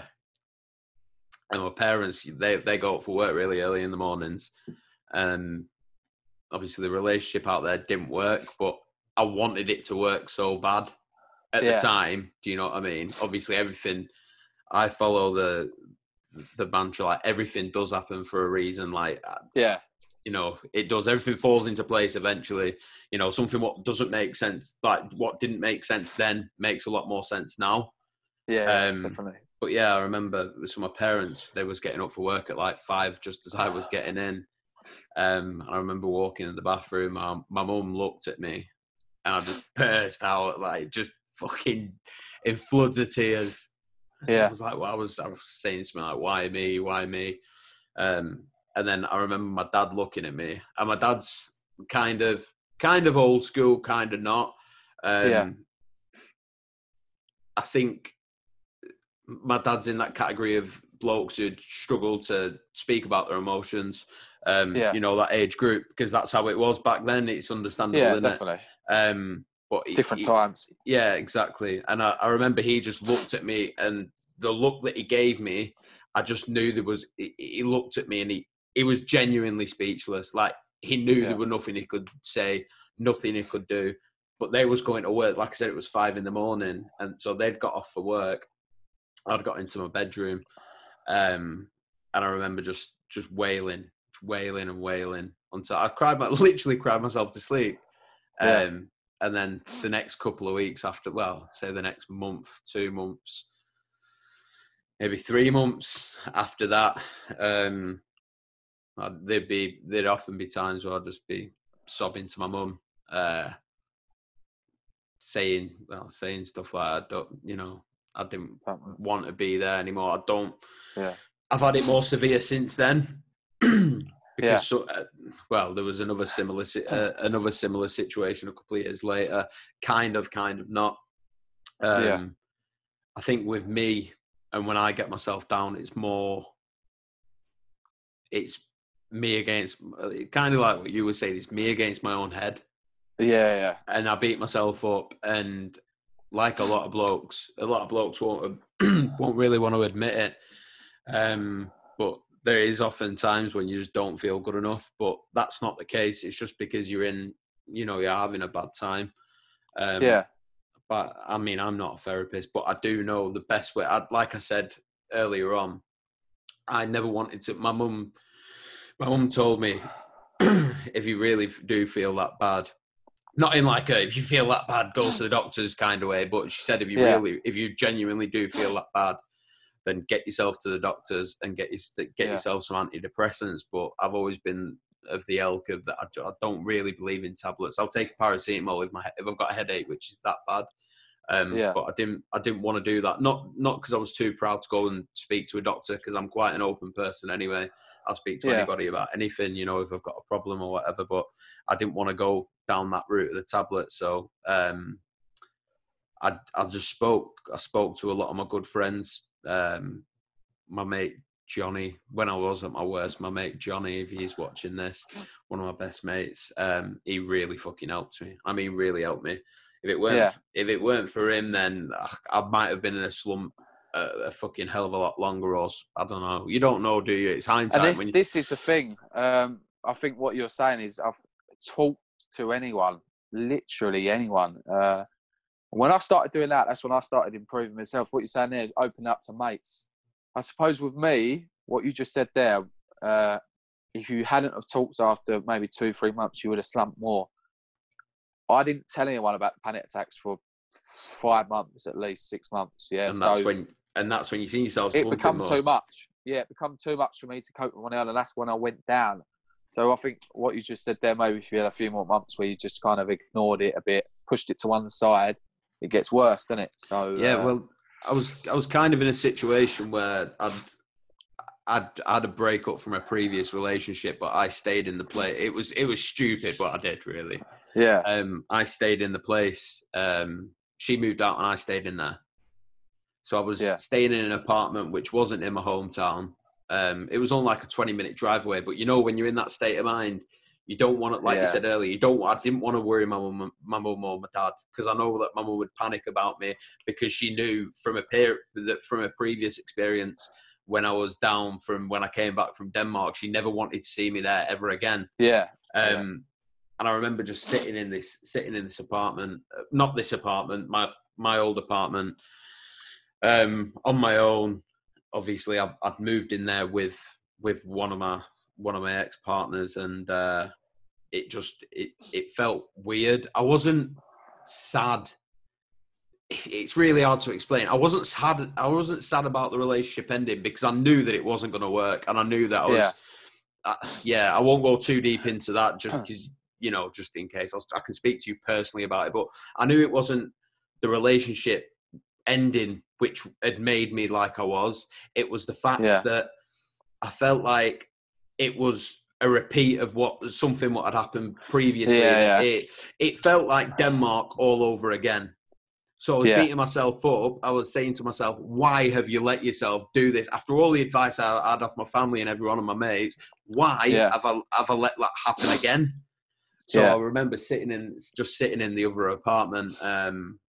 and my parents they they go up for work really early in the mornings, and obviously the relationship out there didn't work, but I wanted it to work so bad at Yeah. the time. Do you know what I mean? Obviously, everything I follow the the mantra like everything does happen for a reason. Like uh, yeah, you know, it does. Everything falls into place eventually. You know, something what doesn't make sense, like what didn't make sense then, makes a lot more sense now. yeah, Um, definitely. But yeah, I remember with my parents, they was getting up for work at like five, just as I was getting in. Um, and I remember walking in the bathroom. My my mum looked at me, and I just burst out like just fucking in floods of tears. Yeah, I was like, well, I was, I was saying something like, why me, why me? Um, and then I remember my dad looking at me, and my dad's kind of, kind of old school, kind of not. Um, Yeah. I think my dad's in that category of blokes who struggle to speak about their emotions. Um, Yeah. you know that age group because that's how it was back then. It's understandable, Yeah, isn't it? definitely. Um, but Different he- times. yeah, exactly. And I, I remember he just looked at me, and the look that he gave me, I just knew there was. He, he looked at me, and he he was genuinely speechless. Like he knew Yeah. there was nothing he could say, nothing he could do. But they was going to work. Like I said, it was five in the morning, and so they'd got off for work. I'd got into my bedroom, um, and I remember just just wailing, wailing and wailing until I cried. my- literally cried myself to sleep. Yeah. Um, and then the next couple of weeks after, well, I'd say the next month, two months, maybe three months after that, um, I'd, there'd be there'd often be times where I'd just be sobbing to my mum, uh, saying, well, saying stuff like, I don't, you know, I didn't want to be there anymore. I don't. Yeah. I've had it more severe since then. because Yeah. so, uh, well, there was another similar si- uh, another similar situation a couple of years later. Kind of, kind of not. Um, Yeah. I think with me, and when I get myself down, it's more. It's me against, kind of like what you were saying. It's me against my own head Yeah, yeah. and I beat myself up. And like a lot of blokes, a lot of blokes won't won't really want to admit it. Um, but there is often times when you just don't feel good enough. But that's not the case. It's just because you're in, you know, you're having a bad time. Um, yeah. But I mean, I'm not a therapist, but I do know the best way. I, like I said earlier on, I never wanted to. My mum, my mum told me, if you really do feel that bad, not in like a if you feel that bad, go to the doctors kind of way, but she said if you Yeah. really, if you genuinely do feel that bad, then get yourself to the doctors and get your, get Yeah. yourself some antidepressants. But I've always been of the ilk of that. I, I don't really believe in tablets. I'll take a paracetamol if my if I've got a headache, which is that bad. Um, Yeah. But I didn't I didn't want to do that. Not not because I was too proud to go and speak to a doctor because I'm quite an open person anyway. I'll speak to Yeah. anybody about anything, you know, if I've got a problem or whatever. But I didn't want to go down that route of the tablet, so um, I I just spoke. I spoke to a lot of my good friends. Um, my mate Johnny, when I was at my worst, my mate Johnny, if he's watching this, one of my best mates, um, he really fucking helped me. I mean, really helped me. If it weren't, Yeah. if it weren't for him, then I might have been in a slump a, a fucking hell of a lot longer. Or I don't know. You don't know, do you? It's hindsight. And this, when you, this is the thing. Um, I think what you're saying is I've talked to anyone, literally anyone. Uh, when I started doing that, that's when I started improving myself. What you're saying there, open up to mates. I suppose with me, what you just said there, uh, if you hadn't have talked after maybe two, three months, you would have slumped more. I didn't tell anyone about the panic attacks for five months, at least six months. Yeah, and so that's when, and that's when you see yourself. it become more. too much. Yeah, it become too much for me to cope with on own, and that's when I went down. So I think what you just said there, maybe if you had a few more months where you just kind of ignored it a bit, pushed it to one side, it gets worse, doesn't it? So Yeah, uh, well, I was I was kind of in a situation where I'd I'd had a breakup from a previous relationship, but I stayed in the place. It was it was stupid, but I did really. yeah, Um, I stayed in the place. Um, she moved out, and I stayed in there. So I was Yeah. staying in an apartment which wasn't in my hometown. Um, it was on like a twenty minute drive away. But you know, when you're in that state of mind, you don't want to, like you said earlier, you don't. I didn't want to worry my mum, my mum or my dad because I know that my mum would panic about me because she knew from a peer that from a previous experience when I was down from when I came back from Denmark, she never wanted to see me there ever again. yeah, Yeah. Um, and I remember just sitting in this sitting in this apartment, uh, not this apartment, my my old apartment, um, on my own. Obviously, I've, I'd moved in there with with one of my one of my ex partners, and uh, it just it it felt weird. I wasn't sad. It's really hard to explain. I wasn't sad. I wasn't sad about the relationship ending because I knew that it wasn't going to work, and I knew that I was. Yeah. Uh, yeah, I won't go too deep into that just because you know, just in case I'll, I can speak to you personally about it. But I knew it wasn't the relationship ending which had made me like I was. It was the fact Yeah. that I felt like it was a repeat of what something what had happened previously. Yeah, yeah. It it felt like Denmark all over again. So I was Yeah. beating myself up. I was saying to myself, "Why have you let yourself do this? After all the advice I had off my family and everyone and my mates, why have I have I let that happen again?" So. I remember sitting in just sitting in the other apartment, um,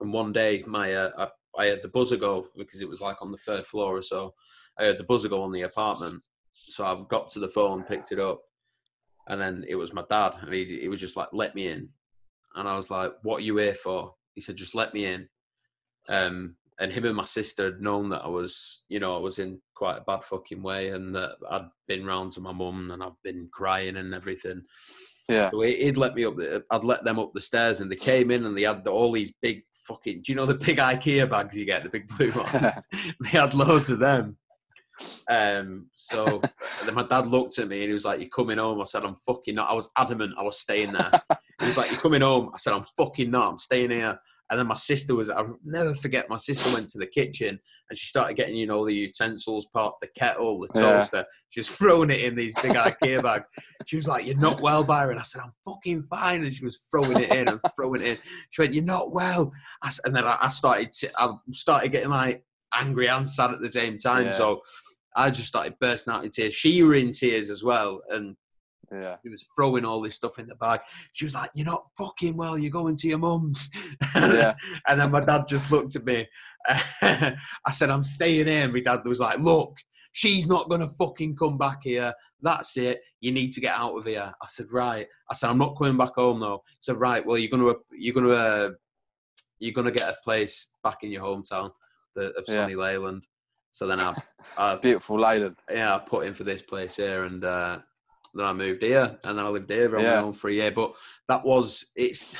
and one day my uh, I, I had the buzzer go because it was like on the third floor or so. I heard the buzzer go on the apartment, so I got to the phone, picked it up, and then it was my dad, and he, he was just like, "Let me in," and I was like, "What are you here for?" He said, "Just let me in." Um, and him and my sister had known that I was, you know, I was in quite a bad fucking way, and that I'd been round to my mum and I've been crying and everything. Yeah. So he- he'd let me up. I'd let them up the stairs, and they came in and they had all these big fucking. Do you know the big IKEA bags you get, the big blue ones? they had loads of them. Um. So then my dad looked at me and he was like, "You're coming home." I said, "I'm fucking not." I was adamant. I was staying there. he was like, "You're coming home." I said, "I'm fucking not. I'm staying here." And then my sister was. I'll never forget. My sister went to the kitchen and she started getting, you know, the utensils, part, the kettle, the Yeah. toaster. She was throwing it in these big IKEA bags. She was like, "You're not well, Byron." I said, "I'm fucking fine," and she was throwing it in and throwing it in. She went, "You're not well," I and then I, I started, to, I started getting like angry and sad at the same time. Yeah. So I just started bursting out in tears. She were in tears as well, and Yeah. she was throwing all this stuff in the bag. She was like, "You're not fucking well. You're going to your mum's." Yeah. and then my dad just looked at me. I said, "I'm staying here." And my dad was like, "Look, she's not gonna fucking come back here. That's it. You need to get out of here." I said, "Right." I said, "I'm not coming back home though." He said, "Right. Well, you're gonna you're gonna uh, you're gonna get a place back in your hometown the, of Yeah. sunny Leyland." So then I, I Beautiful Leyland. yeah, I put in for this place here, and uh, then I moved here, and then I lived here on my own for a year. But that was it's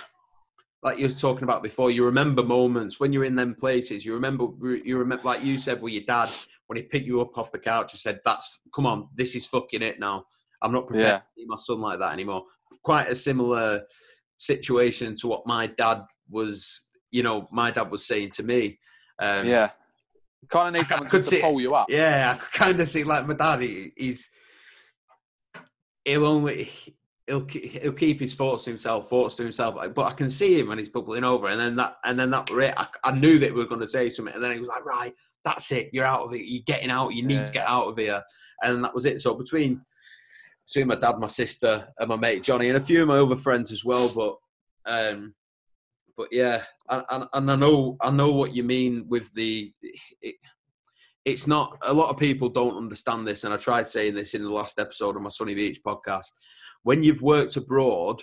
like you were talking about before. You remember moments when you're in them places. You remember, you remember, like you said, with your dad when he picked you up off the couch and said, "That's come on, this is fucking it now. I'm not prepared Yeah. to see my son like that anymore." Quite a similar situation to what my dad was. You know, my dad was saying to me. Um, yeah. Kind of need someone could just see to pull you up. yeah, I could kind of see like my dad. He, he's he'll only he'll he'll keep his thoughts to himself, thoughts to himself. But I can see him when he's bubbling over, and then that and then that were it. I, I knew that we were going to say something, and then he was like, "Right, that's it. You're out of it. You're getting out. You need Yeah. to get out of here." And that was it. So between between my dad, my sister, and my mate Johnny, and a few of my other friends as well, but. um but yeah, and, and, and I know I know what you mean with the. It, it's not a lot of people don't understand this, and I tried saying this in the last episode of my Sunny Beach podcast. When you've worked abroad,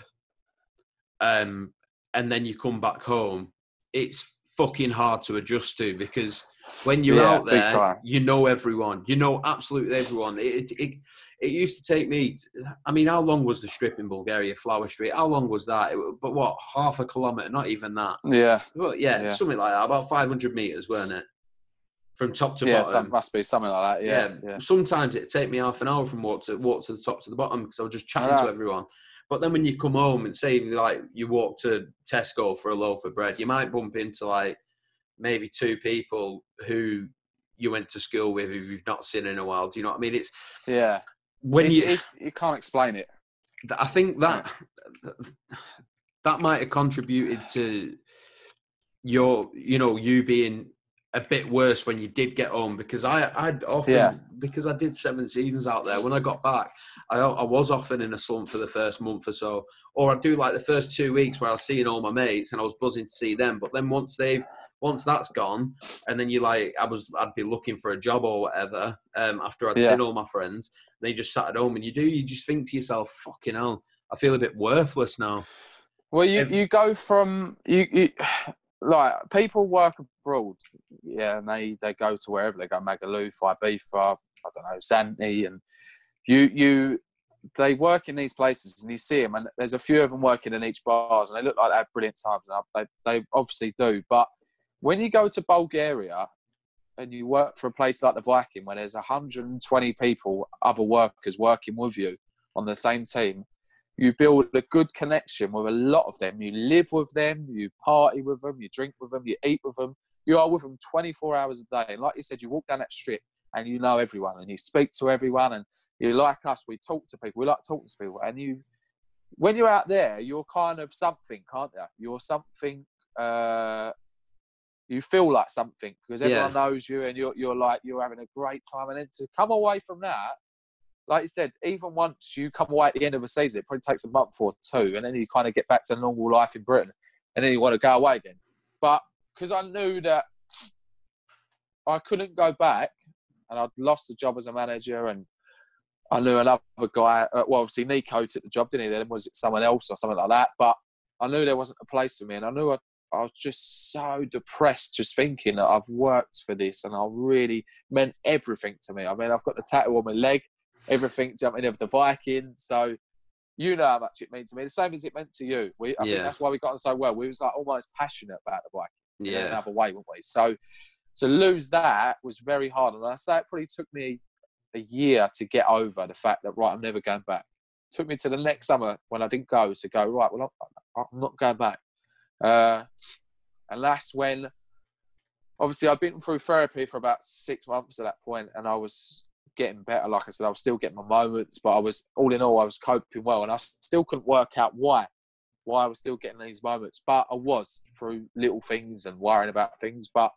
um, and then you come back home, it's fucking hard to adjust to because when you're Yeah, out there, you know everyone. You know absolutely everyone. It, it it used to take me. I mean, how long was the strip in Bulgaria, Flower Street? How long was that? It, but what, half a kilometre? Not even that. Yeah. Well, yeah, Yeah. something like that. About 500 metres, weren't it? From top to Yeah, bottom. some, must be something like that. Yeah. yeah. Yeah. Sometimes it'd take me half an hour from walk to walk to the top to the bottom because I was just chatting to ah. everyone. But then when you come home and say like you walk to Tesco for a loaf of bread, you might bump into like maybe two people who you went to school with who you've not seen in a while. Do you know what I mean? It's Yeah. when It's, you. it's, you can't explain it. I think that that might have contributed to your, you know, you being a bit worse when you did get home because I, I'd often Yeah. because I did seven seasons out there. When I got back, I, I was often in a slump for the first month or so, or I'd do like the first two weeks where I was seeing all my mates and I was buzzing to see them. But then once they've once that's gone, and then you like I was I'd be looking for a job or whatever um, after I'd Yeah. seen all my friends. Then you just sat at home and you do you just think to yourself, fucking hell, I feel a bit worthless now. Well, you, you go from you, you like people work abroad, yeah, and they they go to wherever. They go, Magaluf, Ibiza, I don't know, Zante, and you you they work in these places and you see them, and there's a few of them working in each bars, and they look like they have brilliant times, and they they obviously do, but when you go to Bulgaria and you work for a place like the Viking, where there's 120 people, other workers working with you on the same team, you build a good connection with a lot of them. You live with them, you party with them, you drink with them, you eat with them. You are with them 24 hours a day. And like you said, you walk down that strip and you know everyone and you speak to everyone. And you like us, we talk to people. We like talking to people. And you, when you're out there, you're kind of something, can't you? You're something uh, you feel like something because everyone Yeah. knows you and you're you're like you're having a great time. And then to come away from that, like you said, even once you come away at the end of a season, it probably takes a month or two, and then you kind of get back to normal life in Britain, and then you want to go away again. But because I knew that I couldn't go back, and I'd lost the job as a manager, and I knew another guy. Uh, well, obviously Nico took the job, didn't he? Then was it someone else or something like that? But I knew there wasn't a place for me, and I knew I, I was just so depressed, just thinking that I've worked for this, and I really meant everything to me. I mean, I've got the tattoo on my leg, everything jumping of the Vikings, so. You know how much it means to me. The same as it meant to you. We, I think that's why we got on so well. We was like almost passionate about the Vikings in Yeah. another way, weren't we? So to lose that was very hard. And I say it probably took me a year to get over the fact that, right, I'm never going back. took me to the next summer when I didn't go to go, right, well, I'm, I'm not going back. Uh, and that's when, obviously, I'd been through therapy for about six months at that point, and I was getting better. Like I said, I was still getting my moments, but I was, all in all, I was coping well. And I still couldn't work out why why I was still getting these moments, but I was through little things and worrying about things. But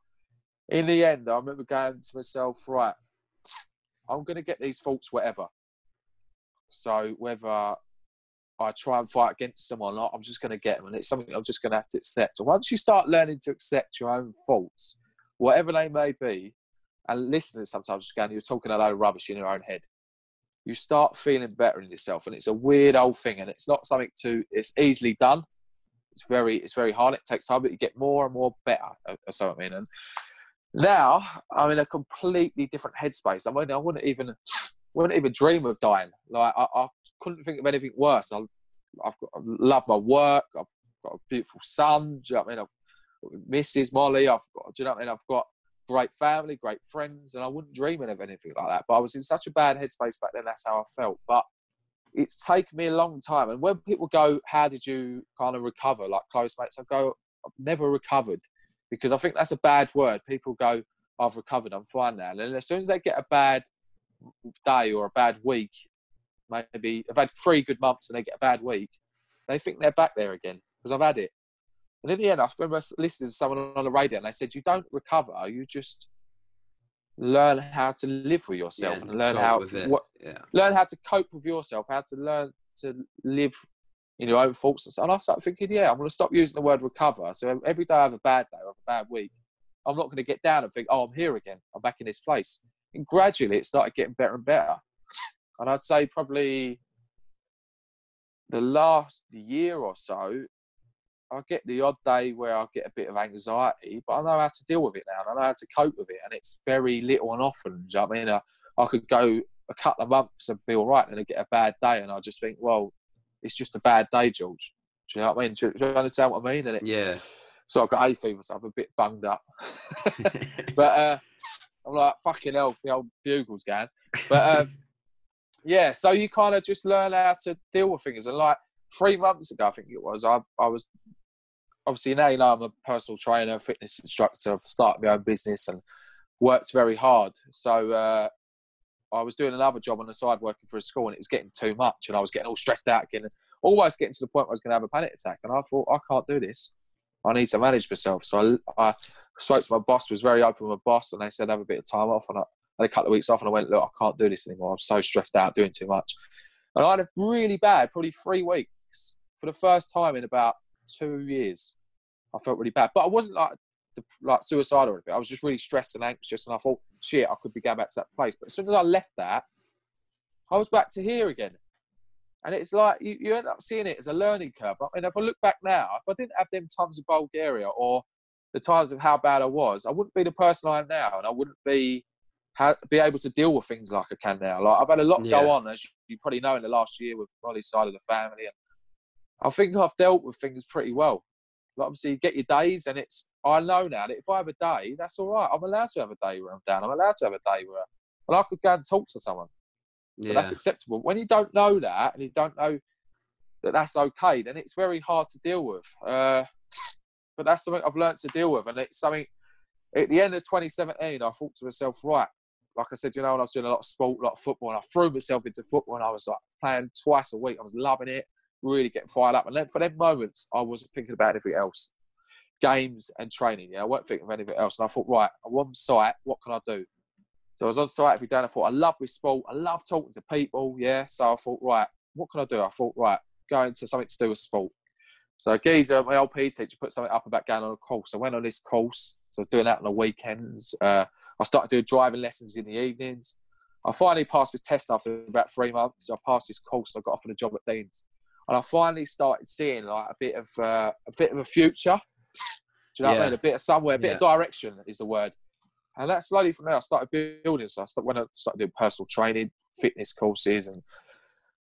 in the end, I remember going to myself, right, I'm going to get these faults, whatever. So whether I try and fight against them or not, I'm just going to get them, and it's something I'm just going to have to accept. And once you start learning to accept your own faults, whatever they may be, and listening sometimes just going, you're talking a load of rubbish in your own head. You start feeling better in yourself and it's a weird old thing and it's not something to it's easily done. It's very it's very hard it takes time but you get more and more better uh, that's what i mean and now i'm in a completely different headspace. I mean i wouldn't even wouldn't even dream of dying. Like i, I couldn't think of anything worse. I, i've got I love my work i've got a beautiful son do you know what i mean? I've mrs molly i've got do you know what i mean? I've got great family, great friends, and I wouldn't dream of anything like that. But I was in such a bad headspace back then. That's how I felt. But it's taken me a long time. And when people go, "How did you kind of recover?" Like close mates, I go, "I've never recovered," because I think that's a bad word. People go, "I've recovered. I'm fine now." And as soon as they get a bad day or a bad week, maybe I've had three good months and they get a bad week, they think they're back there again because I've had it. And in the end, I remember listening to someone on the radio and they said, You don't recover, you just learn how to live with yourself Yeah, and learn how what, Yeah. learn how to cope with yourself, how to learn to live in your own thoughts and stuff. And I started thinking, yeah, I'm going to stop using the word recover. So every day I have a bad day or a bad week, I'm not going to get down and think, oh, I'm here again. I'm back in this place. And gradually it started getting better and better. And I'd say probably the last year or so, I get the odd day where I get a bit of anxiety, but I know how to deal with it now. And I know how to cope with it. And it's very little and often. Do you know what I mean? I, I could go a couple of months and be all right, and I get a bad day, and I just think, well, it's just a bad day, George. Do you know what I mean? Do you, do you understand what I mean? And it's, Yeah. So I've got hay fever, so I'm a bit bunged up. but uh, I'm like, fucking hell, the old bugle's going. But um, yeah, so you kind of just learn how to deal with things. And like three months ago, I think it was, I, I was obviously now you know I'm a personal trainer, fitness instructor. I've started my own business and worked very hard. So uh, I was doing another job on the side working for a school, and it was getting too much, and I was getting all stressed out again, almost getting to the point where I was going to have a panic attack. And I thought, I can't do this. I need to manage myself. So I, I spoke to my boss, was very open with my boss, and they said have a bit of time off. And I had a couple of weeks off, and I went, look, I can't do this anymore. I'm so stressed out, doing too much. And I had a really bad, probably three weeks for the first time in about two years. I felt really bad, but I wasn't like the, like suicidal or anything. I was just really stressed and anxious, and I thought, shit, I could be going back to that place. But as soon as I left that, I was back to here again. And it's like you, you end up seeing it as a learning curve. I mean, if I look back now, if I didn't have them times of Bulgaria or the times of how bad I was, I wouldn't be the person I am now, and I wouldn't be ha- be able to deal with things like I can now. Like I've had a lot Yeah. go on, as you, you probably know, in the last year with Molly's side of the family, and I think I've dealt with things pretty well. Like obviously, you get your days, and it's I know now that if I have a day, that's all right. I'm allowed to have a day where I'm down. I'm allowed to have a day where, and I could go and talk to someone but Yeah. that's acceptable. When you don't know that and you don't know that that's okay, then it's very hard to deal with. Uh, but that's something I've learned to deal with, and it's something. At the end of 2017, I thought to myself, right, like I said, you know, when I was doing a lot of sport, a lot of football, and I threw myself into football, and I was like playing twice a week. I was loving it, really getting fired up. And then for them moments, I wasn't thinking about anything else. games and training. Yeah, I won't think of anything else. And I thought, right, I'm on site. What can I do? So I was on site every day. And I thought, I love this sport. I love talking to people. Yeah. So I thought, right, what can I do? I thought, right, go into something to do with sport. So Geezer, my old PE teacher, put something up about going on a course. I went on this course. So I was doing that on the weekends. Uh, I started doing driving lessons in the evenings. I finally passed this test after about three months. So I passed this course and I got offered a job at Dean's. And I finally started seeing like a bit of uh, a bit of a future. Do you know what I mean? A bit of somewhere, a bit of direction is the word. And that slowly from there, I started building. So I started, when I started doing personal training, fitness courses, and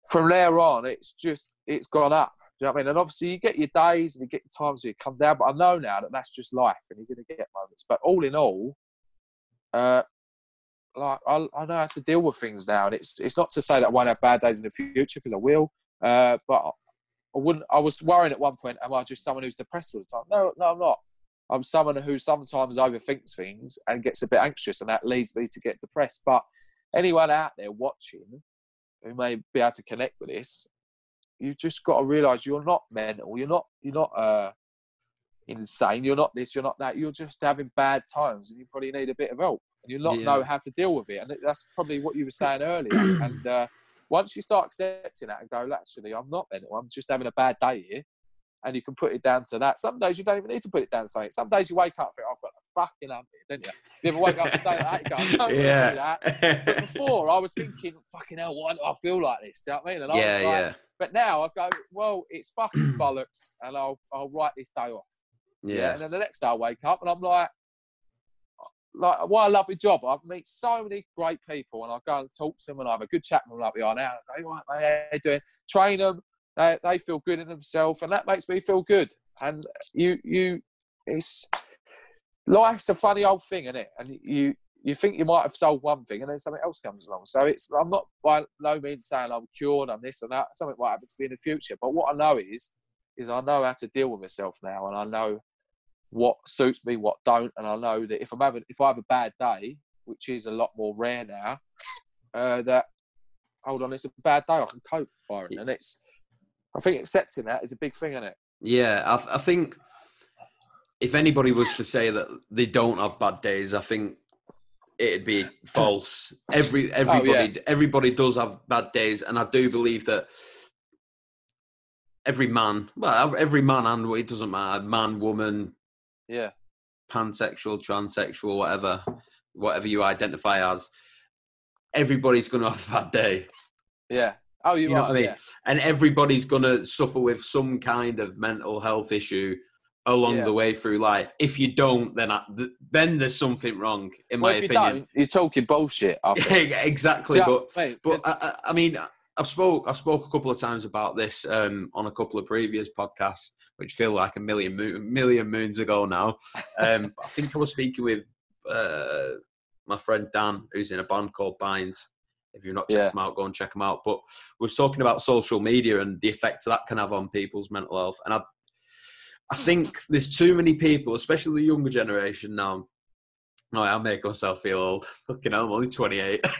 from there on, it's just it's gone up. Do you know what I mean? And obviously, you get your days and you get your times where you come down. But I know now that that's just life, and you're going to get moments. But all in all, uh, like I, I know how to deal with things now, and it's it's not to say that I won't have bad days in the future because I will. Uh, but I wouldn't. I was worrying at one point. Am I just someone who's depressed all the time? No, no, I'm not. I'm someone who sometimes overthinks things and gets a bit anxious, and that leads me to get depressed. But anyone out there watching who may be able to connect with this, you've just got to realise you're not mental. You're not. You're not uh, insane. You're not this. You're not that. You're just having bad times, and you probably need a bit of help, and you not Yeah. know how to deal with it. And that's probably what you were saying earlier. and uh, once you start accepting that and go, actually, I'm not mental. I'm just having a bad day here. And you can put it down to that. Some days you don't even need to put it down to something. Some days you wake up and think, I've got a fucking hump here, don't you? You ever wake up a day like that, you go, I don't wanna do that. But before, I was thinking, fucking hell, why do I feel like this? Do you know what I mean? And I yeah, was like, yeah, But now I go, well, it's fucking bollocks, and I'll I'll write this day off. yeah, And then the next day I wake up and I'm like, like, why I love my job. I meet so many great people, and I go and talk to them, and I have a good chat with them like we are now. They mate, how doing? Train them. They, they feel good in themselves, and that makes me feel good. And you you, it's life's a funny old thing, isn't it? And you you think you might have solved one thing, and then something else comes along. So it's I'm not by no means saying I'm cured, I'm this and that. Something might happen to me in the future, but what I know is is I know how to deal with myself now, and I know what suits me, what don't, and I know that if I'm having if I have a bad day, which is a lot more rare now, uh, that hold on, it's a bad day, I can cope, Byron, and it's I think accepting that is a big thing, isn't it? yeah. I, th- I think if anybody was to say that they don't have bad days, I think it'd be false. Every everybody everybody does have bad days, and I do believe that every man, well, every man and it doesn't matter, man, woman, Yeah, pansexual, transsexual, whatever, whatever you identify as, everybody's going to have a bad day, yeah. Oh, you, You know right, what I mean? Yeah. and everybody's going to suffer with some kind of mental health issue along Yeah. the way through life. If you don't, then I, then there's something wrong, in Well, my you opinion. don't, you're talking bullshit. Exactly, See, I- but mate, but I, I I mean, I've spoke I've spoke a couple of times about this um, on a couple of previous podcasts, which feel like a million million moons ago now. Um, I think I was speaking with uh, my friend Dan, who's in a band called Binds. If you've not checked Yeah. them out, go and check them out. But we was talking about social media and the effect that can have on people's mental health, and I I think there's too many people, especially the younger generation now. No, I'll make myself feel old. Fucking hell, I'm only 28. but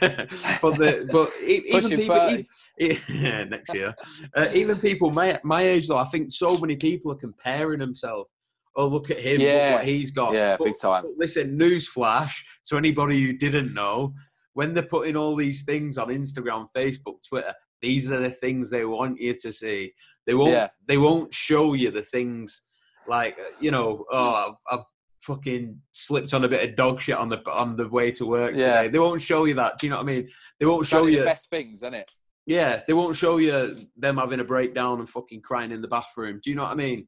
the but even people 30. e- yeah, next year, uh, even people my my age though, I think so many people are comparing themselves. Oh, look at him! Yeah. Look what he's got. Yeah, But- big time. listen, newsflash to anybody who didn't know: when they're putting all these things on Instagram, Facebook, Twitter, these are the things they want you to see. They won't. Yeah. They won't show you the things like uh, you know. Oh, I've, I've fucking slipped on a bit of dog shit on the on the way to work Yeah. today. They won't show you that. Do you know what I mean? They won't show you. the best things, isn't it? Yeah, they won't show you them having a breakdown and fucking crying in the bathroom. Do you know what I mean?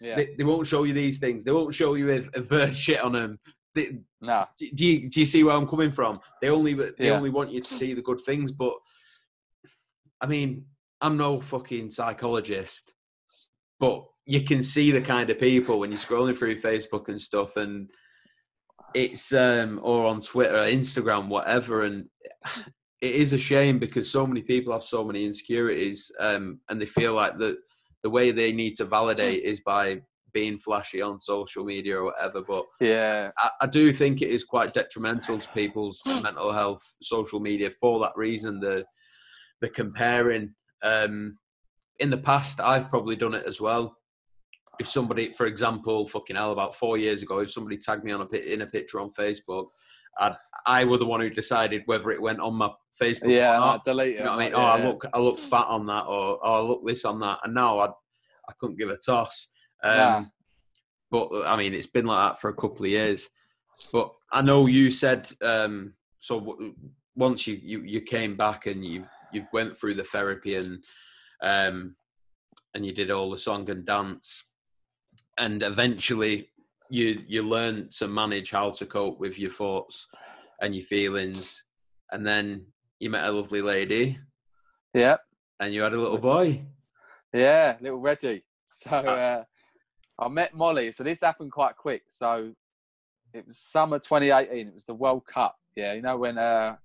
Yeah. They, they won't show you these things. They won't show you if a bird shit on them. They, no. do you do you see where I'm coming from? They only they Yeah. only want you to see the good things, but I mean, I'm no fucking psychologist, but you can see the kind of people when you're scrolling through Facebook and stuff, and it's um or on Twitter, or Instagram, whatever, and it is a shame because so many people have so many insecurities, um, and they feel like the the way they need to validate is by being flashy on social media or whatever, but. Yeah. I, I do think it is quite detrimental to people's mental health, social media for that reason. The the comparing. Um, in the past, I've probably done it as well. If somebody, for example, fucking hell, about four years ago, if somebody tagged me on a in a picture on Facebook, I'd, I was the one who decided whether it went on my Facebook. Yeah, or not. delete it. You know what I mean? yeah, oh, I look, I look fat on that, or oh, I look this on that, and now I, I couldn't give a toss. Um, Nah. But I mean, it's been like that for a couple of years. But I know you said um, so. W- once you, you you came back and you you went through the therapy and um, and you did all the song and dance, and eventually you you learn to manage how to cope with your thoughts and your feelings, and then you met a lovely lady Yeah, and you had a little boy. yeah, little Reggie. So uh, I met Molly. So this happened quite quick. So it was summer 2018. It was the World Cup. Yeah, you know when uh,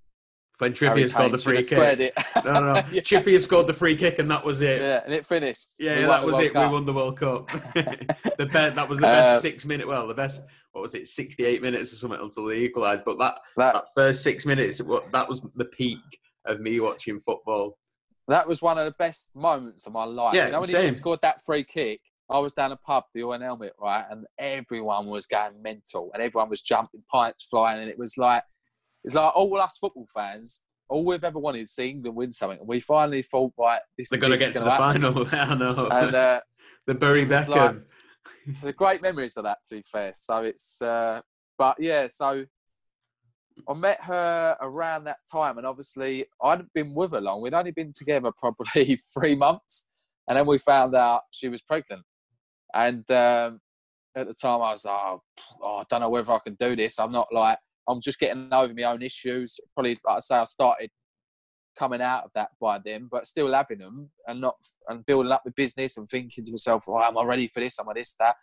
When Trippier scored the free kick. it. No, no, no. yeah. Trippier scored the free kick, and that was it. Yeah, and it finished. Yeah, that was it. Cup. We won the World Cup. the be- that was the best Uh, six minute. Well, the best. What was it? Sixty-eight minutes or something until they equalised. But that That that first six minutes, what that was the peak of me watching football. that was one of the best moments of my life. Yeah, you know when same. he scored that free kick. I was down a pub, the UN Helmet, right, and everyone was going mental, and everyone was jumping, pints flying, and it was like, it's like all us football fans, all we've ever wanted is see England win something, and we finally thought, right, this They're is gonna get to the happen. final. I know. And uh, the Bury Beckham. like- the great memories of that, to be fair. So it's, uh, but yeah, so I met her around that time, and obviously I hadn't been with her long. We'd only been together probably three months, and then we found out she was pregnant. And um, at the time, I was like, oh, oh, I don't know whether I can do this. I'm not like, I'm just getting over my own issues. Probably, like I say, I started coming out of that by then, but still having them and not and building up the business and thinking to myself, oh, am I ready for this? Am I this, that?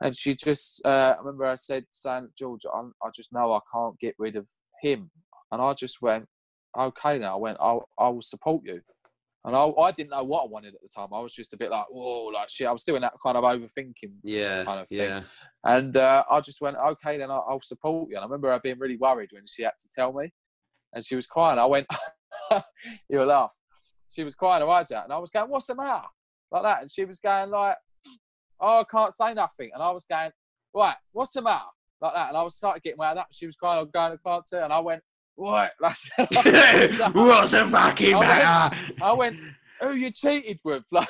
And she just, uh, I remember I said, saying, George, I, I just know I can't get rid of him. And I just went, okay, now I went, I'll, I will support you. And I, I didn't know what I wanted at the time. I was just a bit like, whoa, like shit. I was still in that kind of overthinking. yeah, kind of thing. yeah. And uh, I just went, okay, then I'll, I'll support you. And I remember her being really worried when she had to tell me. And she was crying. I went, you'll laugh. She was crying her eyes out. And I was going, what's the matter? Like that. And she was going like, oh, I can't say nothing. And I was going, right, what's the matter? Like that. And I was started getting wound up. She was crying, I'm going, I can't say. And I went, what? Like, What's the fucking I went- matter? I went, who you cheated with? Like,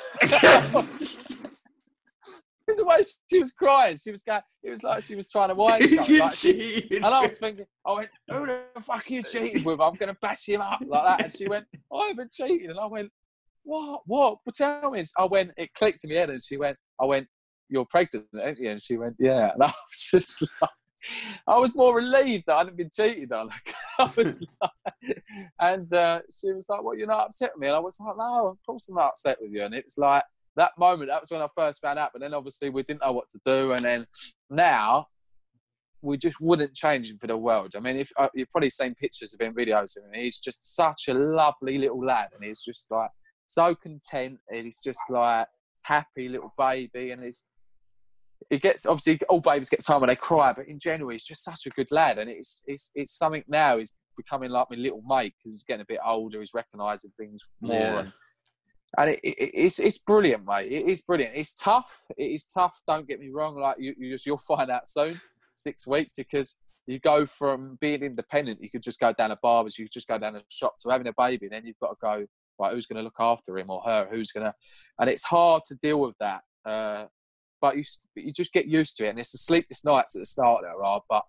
Because the way she was crying, she was going, it was like she was trying to something, like she- and I was thinking, I went, who the fuck are you cheating with? I'm going to bash him up like that. And she went, I haven't cheated. And I went, what? What? But tell me. I went, it clicked in my head. And she went, I went, you're pregnant, aren't you? And she went, yeah. And I was just like, I was more relieved that I hadn't been cheated on. Like, I was like, and uh, she was like, well, you're not upset with me. And I was like, no, of course I'm not upset with you. And it was like, that moment, that was when I first found out. But then obviously we didn't know what to do. And then now we just wouldn't change him for the world. I mean, if uh, you've probably seen pictures of him, videos of him, he's just such a lovely little lad, and he's just like so content, and he's just like happy little baby, and he's he gets obviously all babies get time when they cry, but in general, he's just such a good lad, and it's it's it's something now. He's becoming like my little mate because he's getting a bit older. He's recognising things more, Yeah. and and it, it, it's it's brilliant, mate. It is brilliant. It's tough. It is tough. Don't get me wrong. Like you, you just, you'll find out soon. Six weeks because you go from being independent. You could just go down a barber's. You could just go down a shop to having a baby. And then you've got to go right. Who's going to look after him or her? Who's going to? And it's hard to deal with that. Uh, but you you just get used to it. And it's the sleepless nights at the start there are. But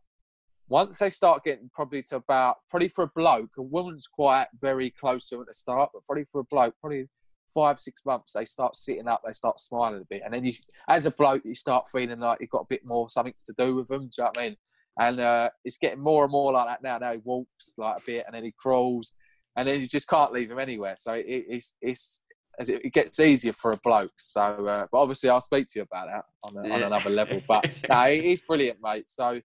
once they start getting probably to about probably for a bloke, a woman's quite very close to at the start, but probably for a bloke, probably five six months they start sitting up, they start smiling a bit, and then you, as a bloke, you start feeling like you've got a bit more something to do with them. Do you know what I mean? And uh, it's getting more and more like that now. Now he walks like a bit, and then he crawls, and then you just can't leave him anywhere. So it, it's it's as it, it gets easier for a bloke. So, uh, but obviously, I'll speak to you about that on, a, on another level. But no, he's brilliant, mate. So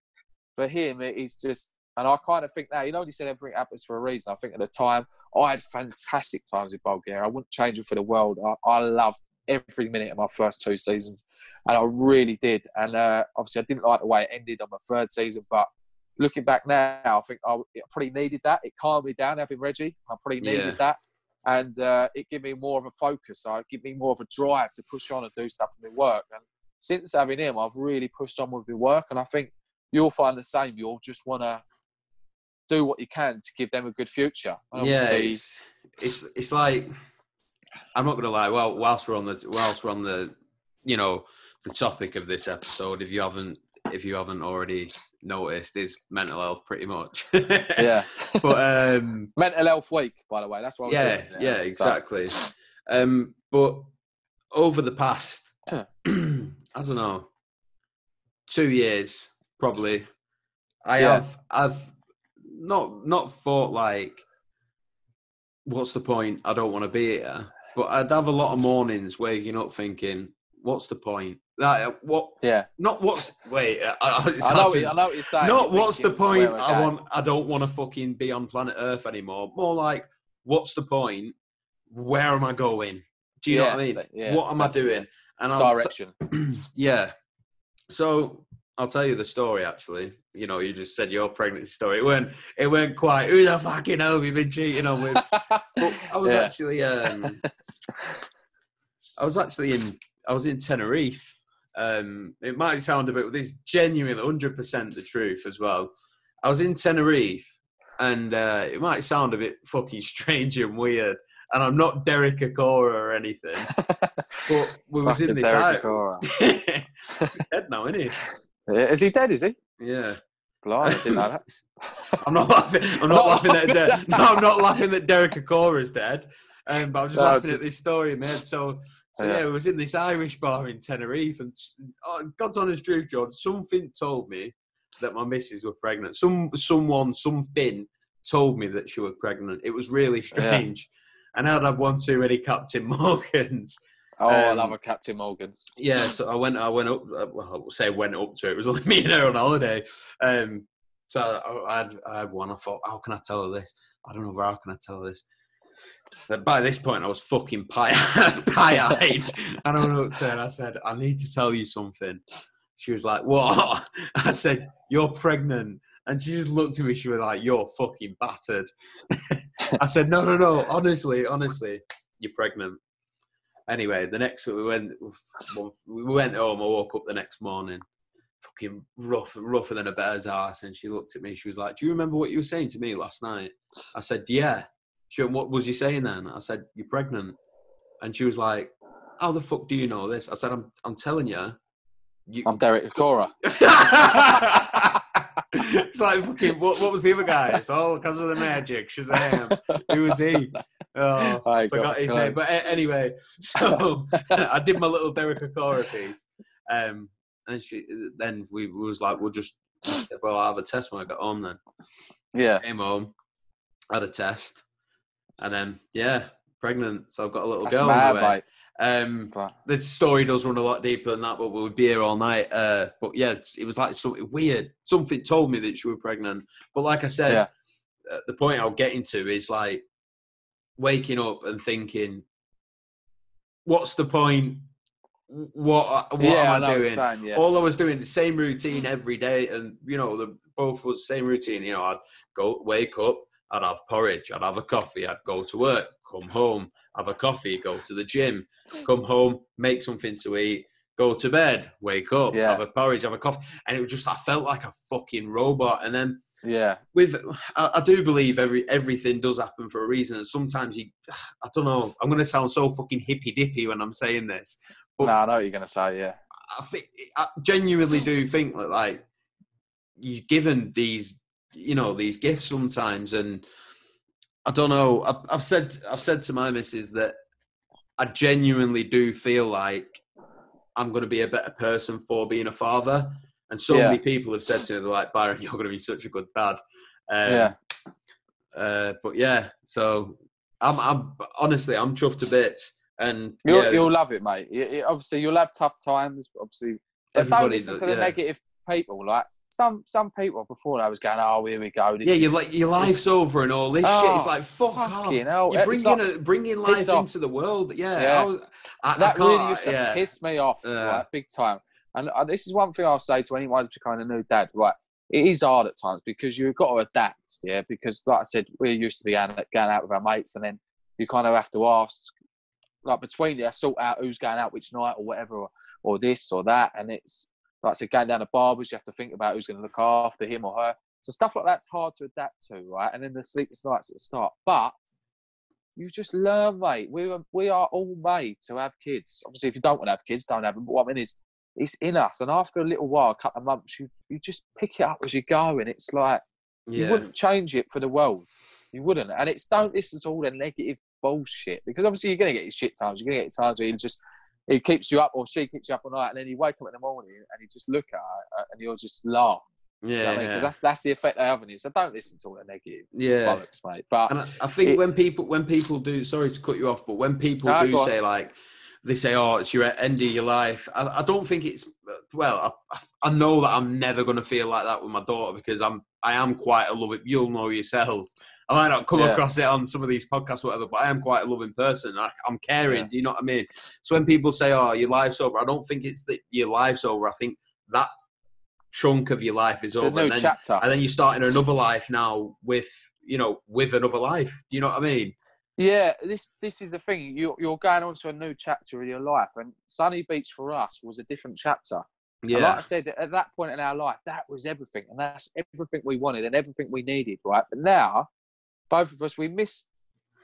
for him, he's just, and I kind of think now, you know, he said everything happens for a reason. I think at the time, I had fantastic times in Bulgaria. I wouldn't change it for the world. I, I loved every minute of my first two seasons, and I really did. And uh, obviously, I didn't like the way it ended on my third season, but looking back now, I think I, I probably needed that. It calmed me down having Reggie. I probably needed Yeah. that. And uh, it gave me more of a focus. So it gave me more of a drive to push on and do stuff in my work. And since having him, I've really pushed on with my work, and I think you'll find the same. You'll just want to do what you can to give them a good future. And yeah, it's, it's it's like I'm not gonna lie. Well, whilst we're on the whilst we're on the you know the topic of this episode, if you haven't if you haven't already noticed, is mental health pretty much. yeah. but um, Mental Health Week, by the way. That's what. yeah, doing, yeah, So- exactly. Um, but over the past, I don't know, two years probably, I Yeah. have I've not not thought like, what's the point? I don't want to be here. But I'd have a lot of mornings waking up thinking, what's the point? Like, what? yeah. Not what's. Wait, I, I, I know. to- What, I know what you're saying. not You're what's the point? I want. I don't want to fucking be on planet Earth anymore. More like, what's the point? Where am I going? Do you know what I mean? th- yeah, what am I doing? And I'll t- direction. yeah. So I'll tell you the story. Actually, you know, you just said your pregnancy story. It weren't. It weren't quite. Who the fucking hell have you been cheating on with? But I was Yeah. actually. Um, I was actually in. I was in Tenerife. Um, it might sound a bit. This is genuinely hundred percent the truth as well. I was in Tenerife, and uh, it might sound a bit fucking strange and weird. And I'm not Derek Acorah or anything, but we was in this. Derek out- dead now, isn't he? Yeah, Is he dead? Is he? Yeah. Blimey, I didn't know that. I'm not laughing. I'm not, laughing at. laughing De- at no, I'm not laughing that Derek Acorah is dead. Um, but I'm just No, laughing just- at this story, man. So, so Yeah. yeah, we was in this Irish bar in Tenerife, and oh, God's honest truth, John, something told me that my missus were pregnant. Some someone, something told me that she was pregnant. It was really strange. And I'd have one too many Captain Morgans. Oh, I Um, love a Captain Morgan's. Yeah, so I went. I went up. uh, Well, I say went up to it. It was only me and her on holiday. Um, so I, I had I had one. I thought, how can I tell her this? I don't know. How can I tell her this? By this point, I was fucking pie eyed, and I her and I said, "I need to tell you something." She was like, "What?" I said, "You're pregnant." And she just looked at me. She was like, "You're fucking battered." I said, "No, no, no. Honestly, honestly, you're pregnant." Anyway, the next we went, we went home. I woke up the next morning, fucking rough, rougher than a bear's ass. And she looked at me. She was like, "Do you remember what you were saying to me last night?" I said, "Yeah." She went, "What was you saying then?" I said, "You're pregnant." And she was like, "How the fuck do you know this?" I said, "I'm, I'm telling you." You, I'm Derek Acorah. it's like fucking. What, what was the other guy? It's all because of the magic. Shazam! Who was he? Oh, I forgot his name. But a- anyway, so I did my little Derek Acorah piece, um, and she then we was like, we'll just well, I'll have a test when I get home. Then Yeah. came home, had a test, and then yeah, pregnant. So I've got a little That's girl. mad, the way. Um, But the story does run a lot deeper than that, but we'll be here all night. Uh, but yeah, it was like something weird. Something told me that she was pregnant. But like I said, Yeah. uh, the point I'll get into is like waking up and thinking, what's the point? What what yeah, am I I, know what you're doing? saying, yeah. All I was doing the same routine every day, and you know, the both was the same routine. You know, I'd go wake up, I'd have porridge, I'd have a coffee, I'd go to work, come home, have a coffee, go to the gym, come home, make something to eat, go to bed, wake up, Yeah. have a porridge, have a coffee, and it was just I felt like a fucking robot. And then yeah. with I, I do believe every everything does happen for a reason, and sometimes you I don't know. I'm gonna sound so fucking hippy dippy when I'm saying this. No, But- I know what you're going to say, yeah. I think I genuinely do think that like you're given these you know these gifts sometimes and I don't know I've, I've said I've said to my missus that I genuinely do feel like I'm going to be a better person for being a father and so Yeah. many people have said to me they're like Byron you're going to be such a good dad um, yeah. uh, but yeah so I'm, I'm honestly I'm chuffed to bits and You'll, yeah, you'll love it, mate. You- you- obviously, you'll have tough times. Obviously, but don't listen does- to the yeah. negative people. Like some some people before, I was going, "Oh, here we go." This Yeah, is you like your life's over and all this shit. It's Oh, like fuck off. You're It's bringing not- a, bringing life piss off. into the world. Yeah, Yeah. I was, I, I that can't, really used to yeah. piss me off, Yeah. right, big time. And uh, this is one thing I'll say to anyone who's becoming a new dad, right? It is hard at times because you've got to adapt, yeah. Because like I said, we used to be going out with our mates, and then you kind of have to ask, like between you, sort out who's going out which night or whatever. or this or that, and it's like I said, going down to barbers, you have to think about who's going to look after him or her. So stuff like that's hard to adapt to, right? And then the sleepless nights at the start, but you just learn, mate. We are we are all made to have kids. Obviously, if you don't want to have kids, don't have them. But what I mean is, it's in us. And after a little while, a couple of months, you you just pick it up as you go, and it's like Yeah. you wouldn't change it for the world. You wouldn't. And it's don't listen to all the negative bullshit because obviously you're gonna get your shit times. You're gonna get times where you just he keeps you up or she keeps you up all night, and then you wake up in the morning and you just look at her uh, and you'll just laugh. yeah. You know I mean? yeah. Because that's that's the effect they have on you. So don't listen to all the negative yeah. bollocks, mate. But And I, I think It- when people when people do sorry to cut you off, but when people No, do go on. say like they say, "Oh, it's your end of your life," I, I don't think it's well. I, I know that I'm never going to feel like that with my daughter because I'm I am quite a loving. You'll know yourself. I might not come Yeah. across it on some of these podcasts, or whatever, but I am quite a loving person. I, I'm caring. Yeah. Do you know what I mean? So when people say, "Oh, your life's over," I don't think it's that your life's over. I think that chunk of your life is it's over. and then, chapter. and then you're starting another life now with you know with another life you know what i mean Yeah, this this is the thing. You you're going on to a new chapter of your life, and Sunny Beach for us was a different chapter. And like I said, at that point in our life, that was everything, and that's everything we wanted and everything we needed, right? But now, both of us, we miss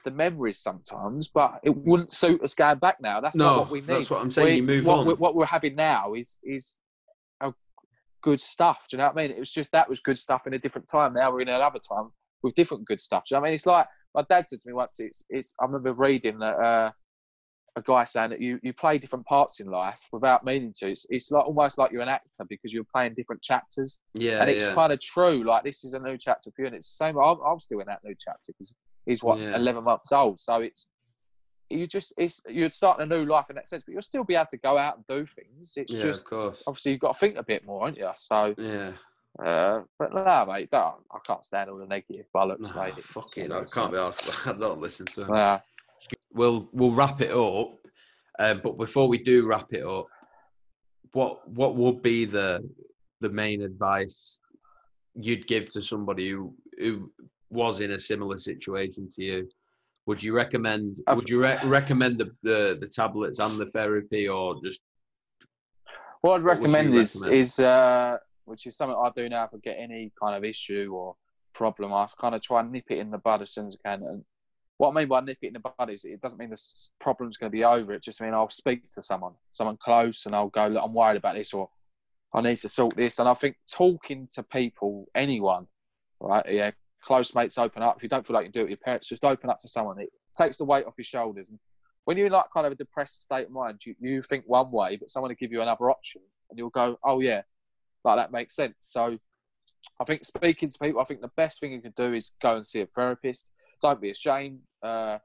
the memories sometimes, but it wouldn't suit us going back now. That's not what we need. that's what i'm saying We- you move what, on we- what we're having now is is good stuff. Do you know what I mean? It was just that was good stuff in a different time. Now we're in another time with different good stuff. Do you know what I mean? It's like my dad said to me once. It's it's. I remember reading that uh, a guy saying that you you play different parts in life without meaning to. It's, it's like almost like you're an actor because you're playing different chapters, yeah and it's yeah. kind of true. Like this is a new chapter for you, and it's the same. I'm, I'm still in that new chapter because he's what Yeah. 11 months old. So it's you just it's you're starting a new life in that sense, but you'll still be able to go out and do things. It's yeah just of course obviously you've got to think a bit more, aren't you? So, yeah uh, but no, mate, I can't stand all the negative bollocks, nah, mate. fuck it i can't be asked i don't listen to him Nah. We'll we'll wrap it up uh, but before we do wrap it up what what would be the the main advice you'd give to somebody who who was in a similar situation to you would you recommend would you re- recommend the, the the tablets and the therapy or just What I'd What recommend is recommend? is uh, which is something I do now if I get any kind of issue or problem. I kind of try and nip it in the bud as soon as I can. And what I mean by nip it in the bud is it doesn't mean the problem's going to be over. It just means I'll speak to someone, someone close, and I'll go, look, I'm worried about this, or I need to sort this. And I think talking to people, anyone, right? Yeah, close mates, open up. If you don't feel like you can do it with your parents, just open up to someone. It takes the weight off your shoulders. And when you're in like kind of a depressed state of mind, you, you think one way, but someone will give you another option, and you'll go, oh yeah, like that makes sense. So I think speaking to people, I think the best thing you can do is go and see a therapist. Don't be ashamed. Uh,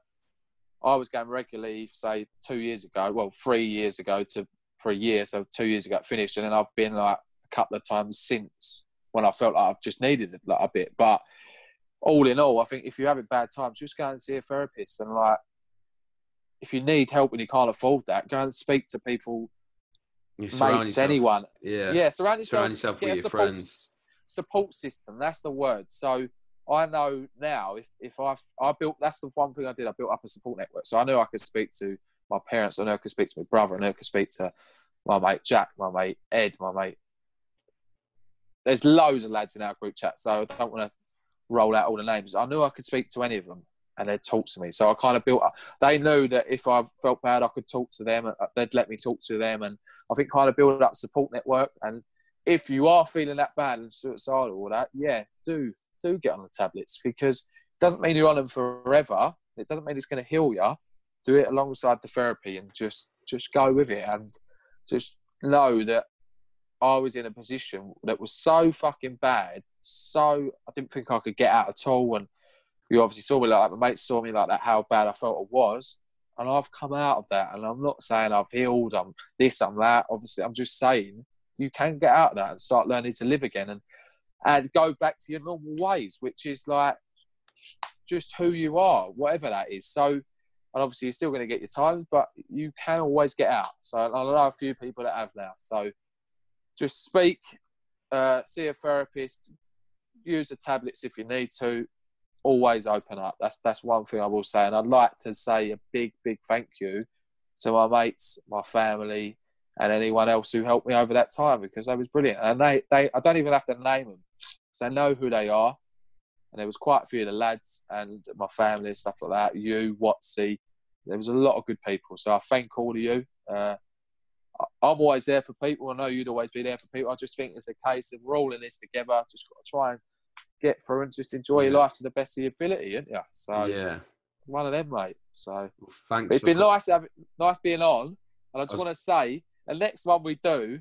I was going regularly, say two years ago, well, three years ago to for a year, so two years ago it finished, and then I've been like a couple of times since when I felt like I've just needed it like a bit. But all in all, I think if you're having bad times, just go and see a therapist, and like if you need help and you can't afford that, go and speak to people, you mates, yourself- anyone. yeah, Yeah, surround yourself. surround yourself with your support, friends support system. That's the word. So I know now if if I I built that's the one thing I did. I built up a support network. So I knew I could speak to my parents. I knew I could speak to my brother. I knew I could speak to my mate Jack, my mate Ed, my mate. There's loads of lads in our group chat, so I don't want to roll out all the names. I knew I could speak to any of them, and they'd talk to me. So I kind of built up. They knew that if I felt bad, I could talk to them. uh, They'd let me talk to them, and I think kind of build up support network. And if you are feeling that bad and suicidal or that, yeah, do do get on the tablets because it doesn't mean you're on them forever. It doesn't mean it's going to heal you. Do it alongside the therapy and just just go with it and just know that I was in a position that was so fucking bad, so I didn't think I could get out at all. And you obviously saw me like that. My mates saw me like that, how bad I felt it was. And I've come out of that. And I'm not saying I've healed, I'm this, I'm that. Obviously, I'm just saying you can get out of that and start learning to live again and and go back to your normal ways, which is like just who you are, whatever that is. So, and obviously you're still going to get your times, but you can always get out. So I know a few people that have now. So just speak, uh, see a therapist, use the tablets if you need to. Always open up. That's that's one thing I will say, and I'd like to say a big, big thank you to my mates, my family, and anyone else who helped me over that time because they was brilliant. And they, they I don't even have to name them, so they know who they are. And there was quite a few of the lads and my family and stuff like that. You, Watsy, there was a lot of good people. So I thank all of you. Uh, I'm always there for people. I know you'd always be there for people. I just think it's a case of we're all in this together. Just got to try and get through and just enjoy your life to the best of your ability, isn't you? So yeah, one of them, mate. So well, thanks. It's been nice, having, nice being on. And I just was... want to say, the next one we do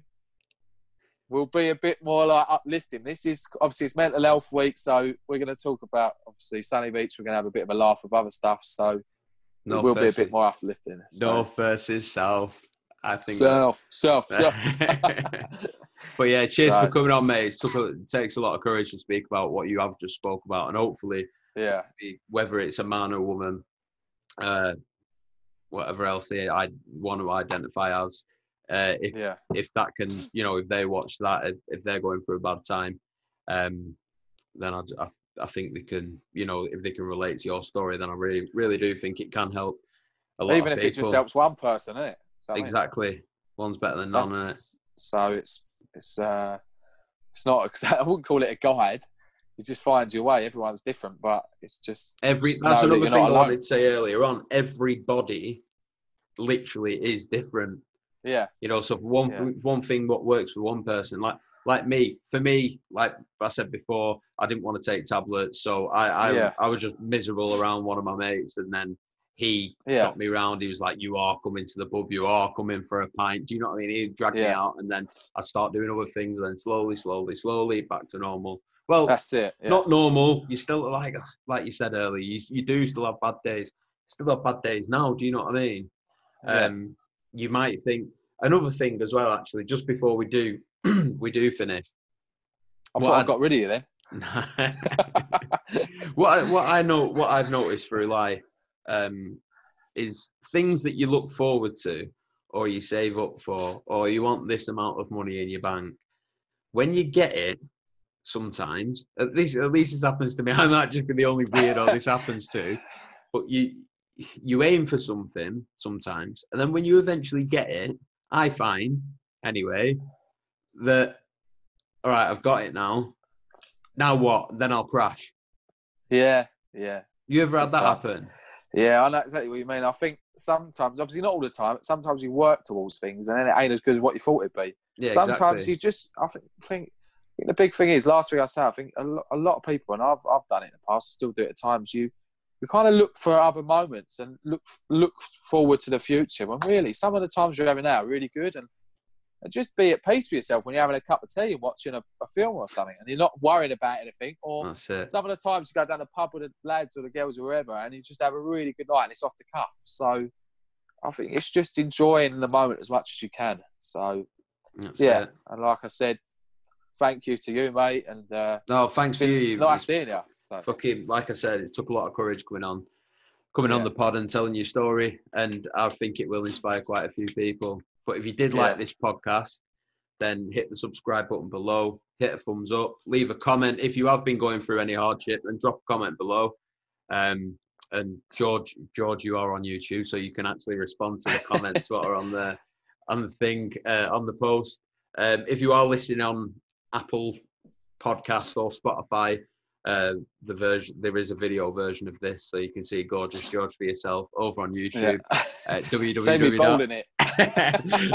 will be a bit more like uplifting. This is obviously it's mental health week, so we're going to talk about obviously Sunny Beach. We're going to have a bit of a laugh with other stuff, so North it will be a bit more uplifting. So. North versus South. I think South, South, South. but yeah, cheers so, for coming on, mate. It, a, it, takes a lot of courage to speak about what you have just spoke about, and hopefully, yeah, whether it's a man or woman, uh, whatever else they I want to identify as, uh, if yeah. if that can, you know, if they watch that, if, if they're going through a bad time, um, then I, I, I think they can, you know, if they can relate to your story, then I really really do think it can help. A lot Even if it just helps one person, isn't it? exactly. I mean? One's better than none, isn't it? So it's it's uh it's not. I wouldn't call it a guide. You just find your way. Everyone's different, but it's just every. Just that's another that thing I wanted to say earlier on. Everybody, literally, is different. Yeah. You know, so one yeah. one thing what works for one person, like like me, for me, like I said before, I didn't want to take tablets, so I I, yeah. I was just miserable around one of my mates, and then he yeah. got me around. He was like, "You are coming to the pub. You are coming for a pint." Do you know what I mean? He dragged me out, and then I start doing other things. And then slowly, slowly, slowly, back to normal. Well, that's it. Not normal. You still like, like you said earlier. You, you do still have bad days. Still have bad days now. Do you know what I mean? Um, you might think another thing as well. Actually, just before we do, we do finish. I thought I got rid of you then. what I, what I know, what I've noticed through life um, is things that you look forward to or you save up for or you want this amount of money in your bank when you get it sometimes at least at least this happens to me i might just be the only weirdo this happens to but you you aim for something sometimes and then when you eventually get it i find anyway that all right i've got it now now what then i'll crash yeah yeah you ever had that happen yeah, I know exactly what you mean. I think sometimes, obviously not all the time, sometimes you work towards things and then it ain't as good as what you thought it'd be. Yeah, sometimes exactly. you just, I think, think, the big thing is, last week I said, I think a lot, a lot of people, and I've, I've done it in the past, I still do it at times, you, you kind of look for other moments and look look forward to the future. When really, some of the times you're having now are really good, and and just be at peace with yourself when you're having a cup of tea and watching a, a film or something, and you're not worried about anything. Or some of the times you go down the pub with the lads or the girls or whoever, and you just have a really good night, and it's off the cuff. So I think it's just enjoying the moment as much as you can. So That's yeah, it. and like I said, thank you to you, mate. And uh, no, thanks for you. Nice seeing you. Fucking, like I said, it took a lot of courage coming on, coming yeah. on the pod and telling your story, and I think it will inspire quite a few people. But if you did yeah. like this podcast, then hit the subscribe button below, hit a thumbs up, leave a comment if you have been going through any hardship, and drop a comment below. Um, and George, George, you are on YouTube, so you can actually respond to the comments that are on the on the thing uh, on the post. Um, if you are listening on Apple Podcasts or Spotify, uh, the version there is a video version of this, so you can see gorgeous George for yourself over on YouTube. Yeah. Uh, www.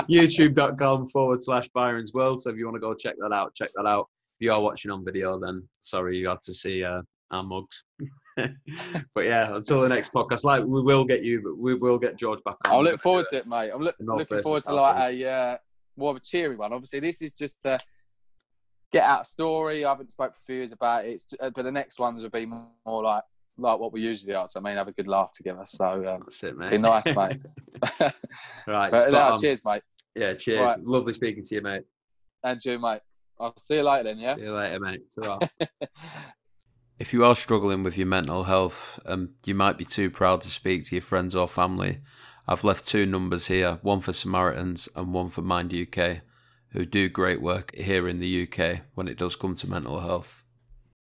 YouTube.com forward slash Byron's World. So if you want to go check that out, check that out. If you are watching on video, then sorry you had to see uh, our mugs. but yeah, until the next podcast, like we will get you, but we will get George back on. I'll look forward to it, mate. I'm look, looking forward to like a uh, more of a cheery one. Obviously, this is just the get out a story. I haven't spoke for a few years about it, uh, but the next ones will be more like like what we usually are. So I mean, have a good laugh together. So um, that's it, mate. Be nice, mate. right. but, no, cheers, mate. Yeah, cheers. Right. Lovely speaking to you, mate. And you, mate. I'll see you later then. Yeah. See you later, mate. if you are struggling with your mental health, and um, you might be too proud to speak to your friends or family, I've left two numbers here: one for Samaritans and one for Mind UK, who do great work here in the UK when it does come to mental health.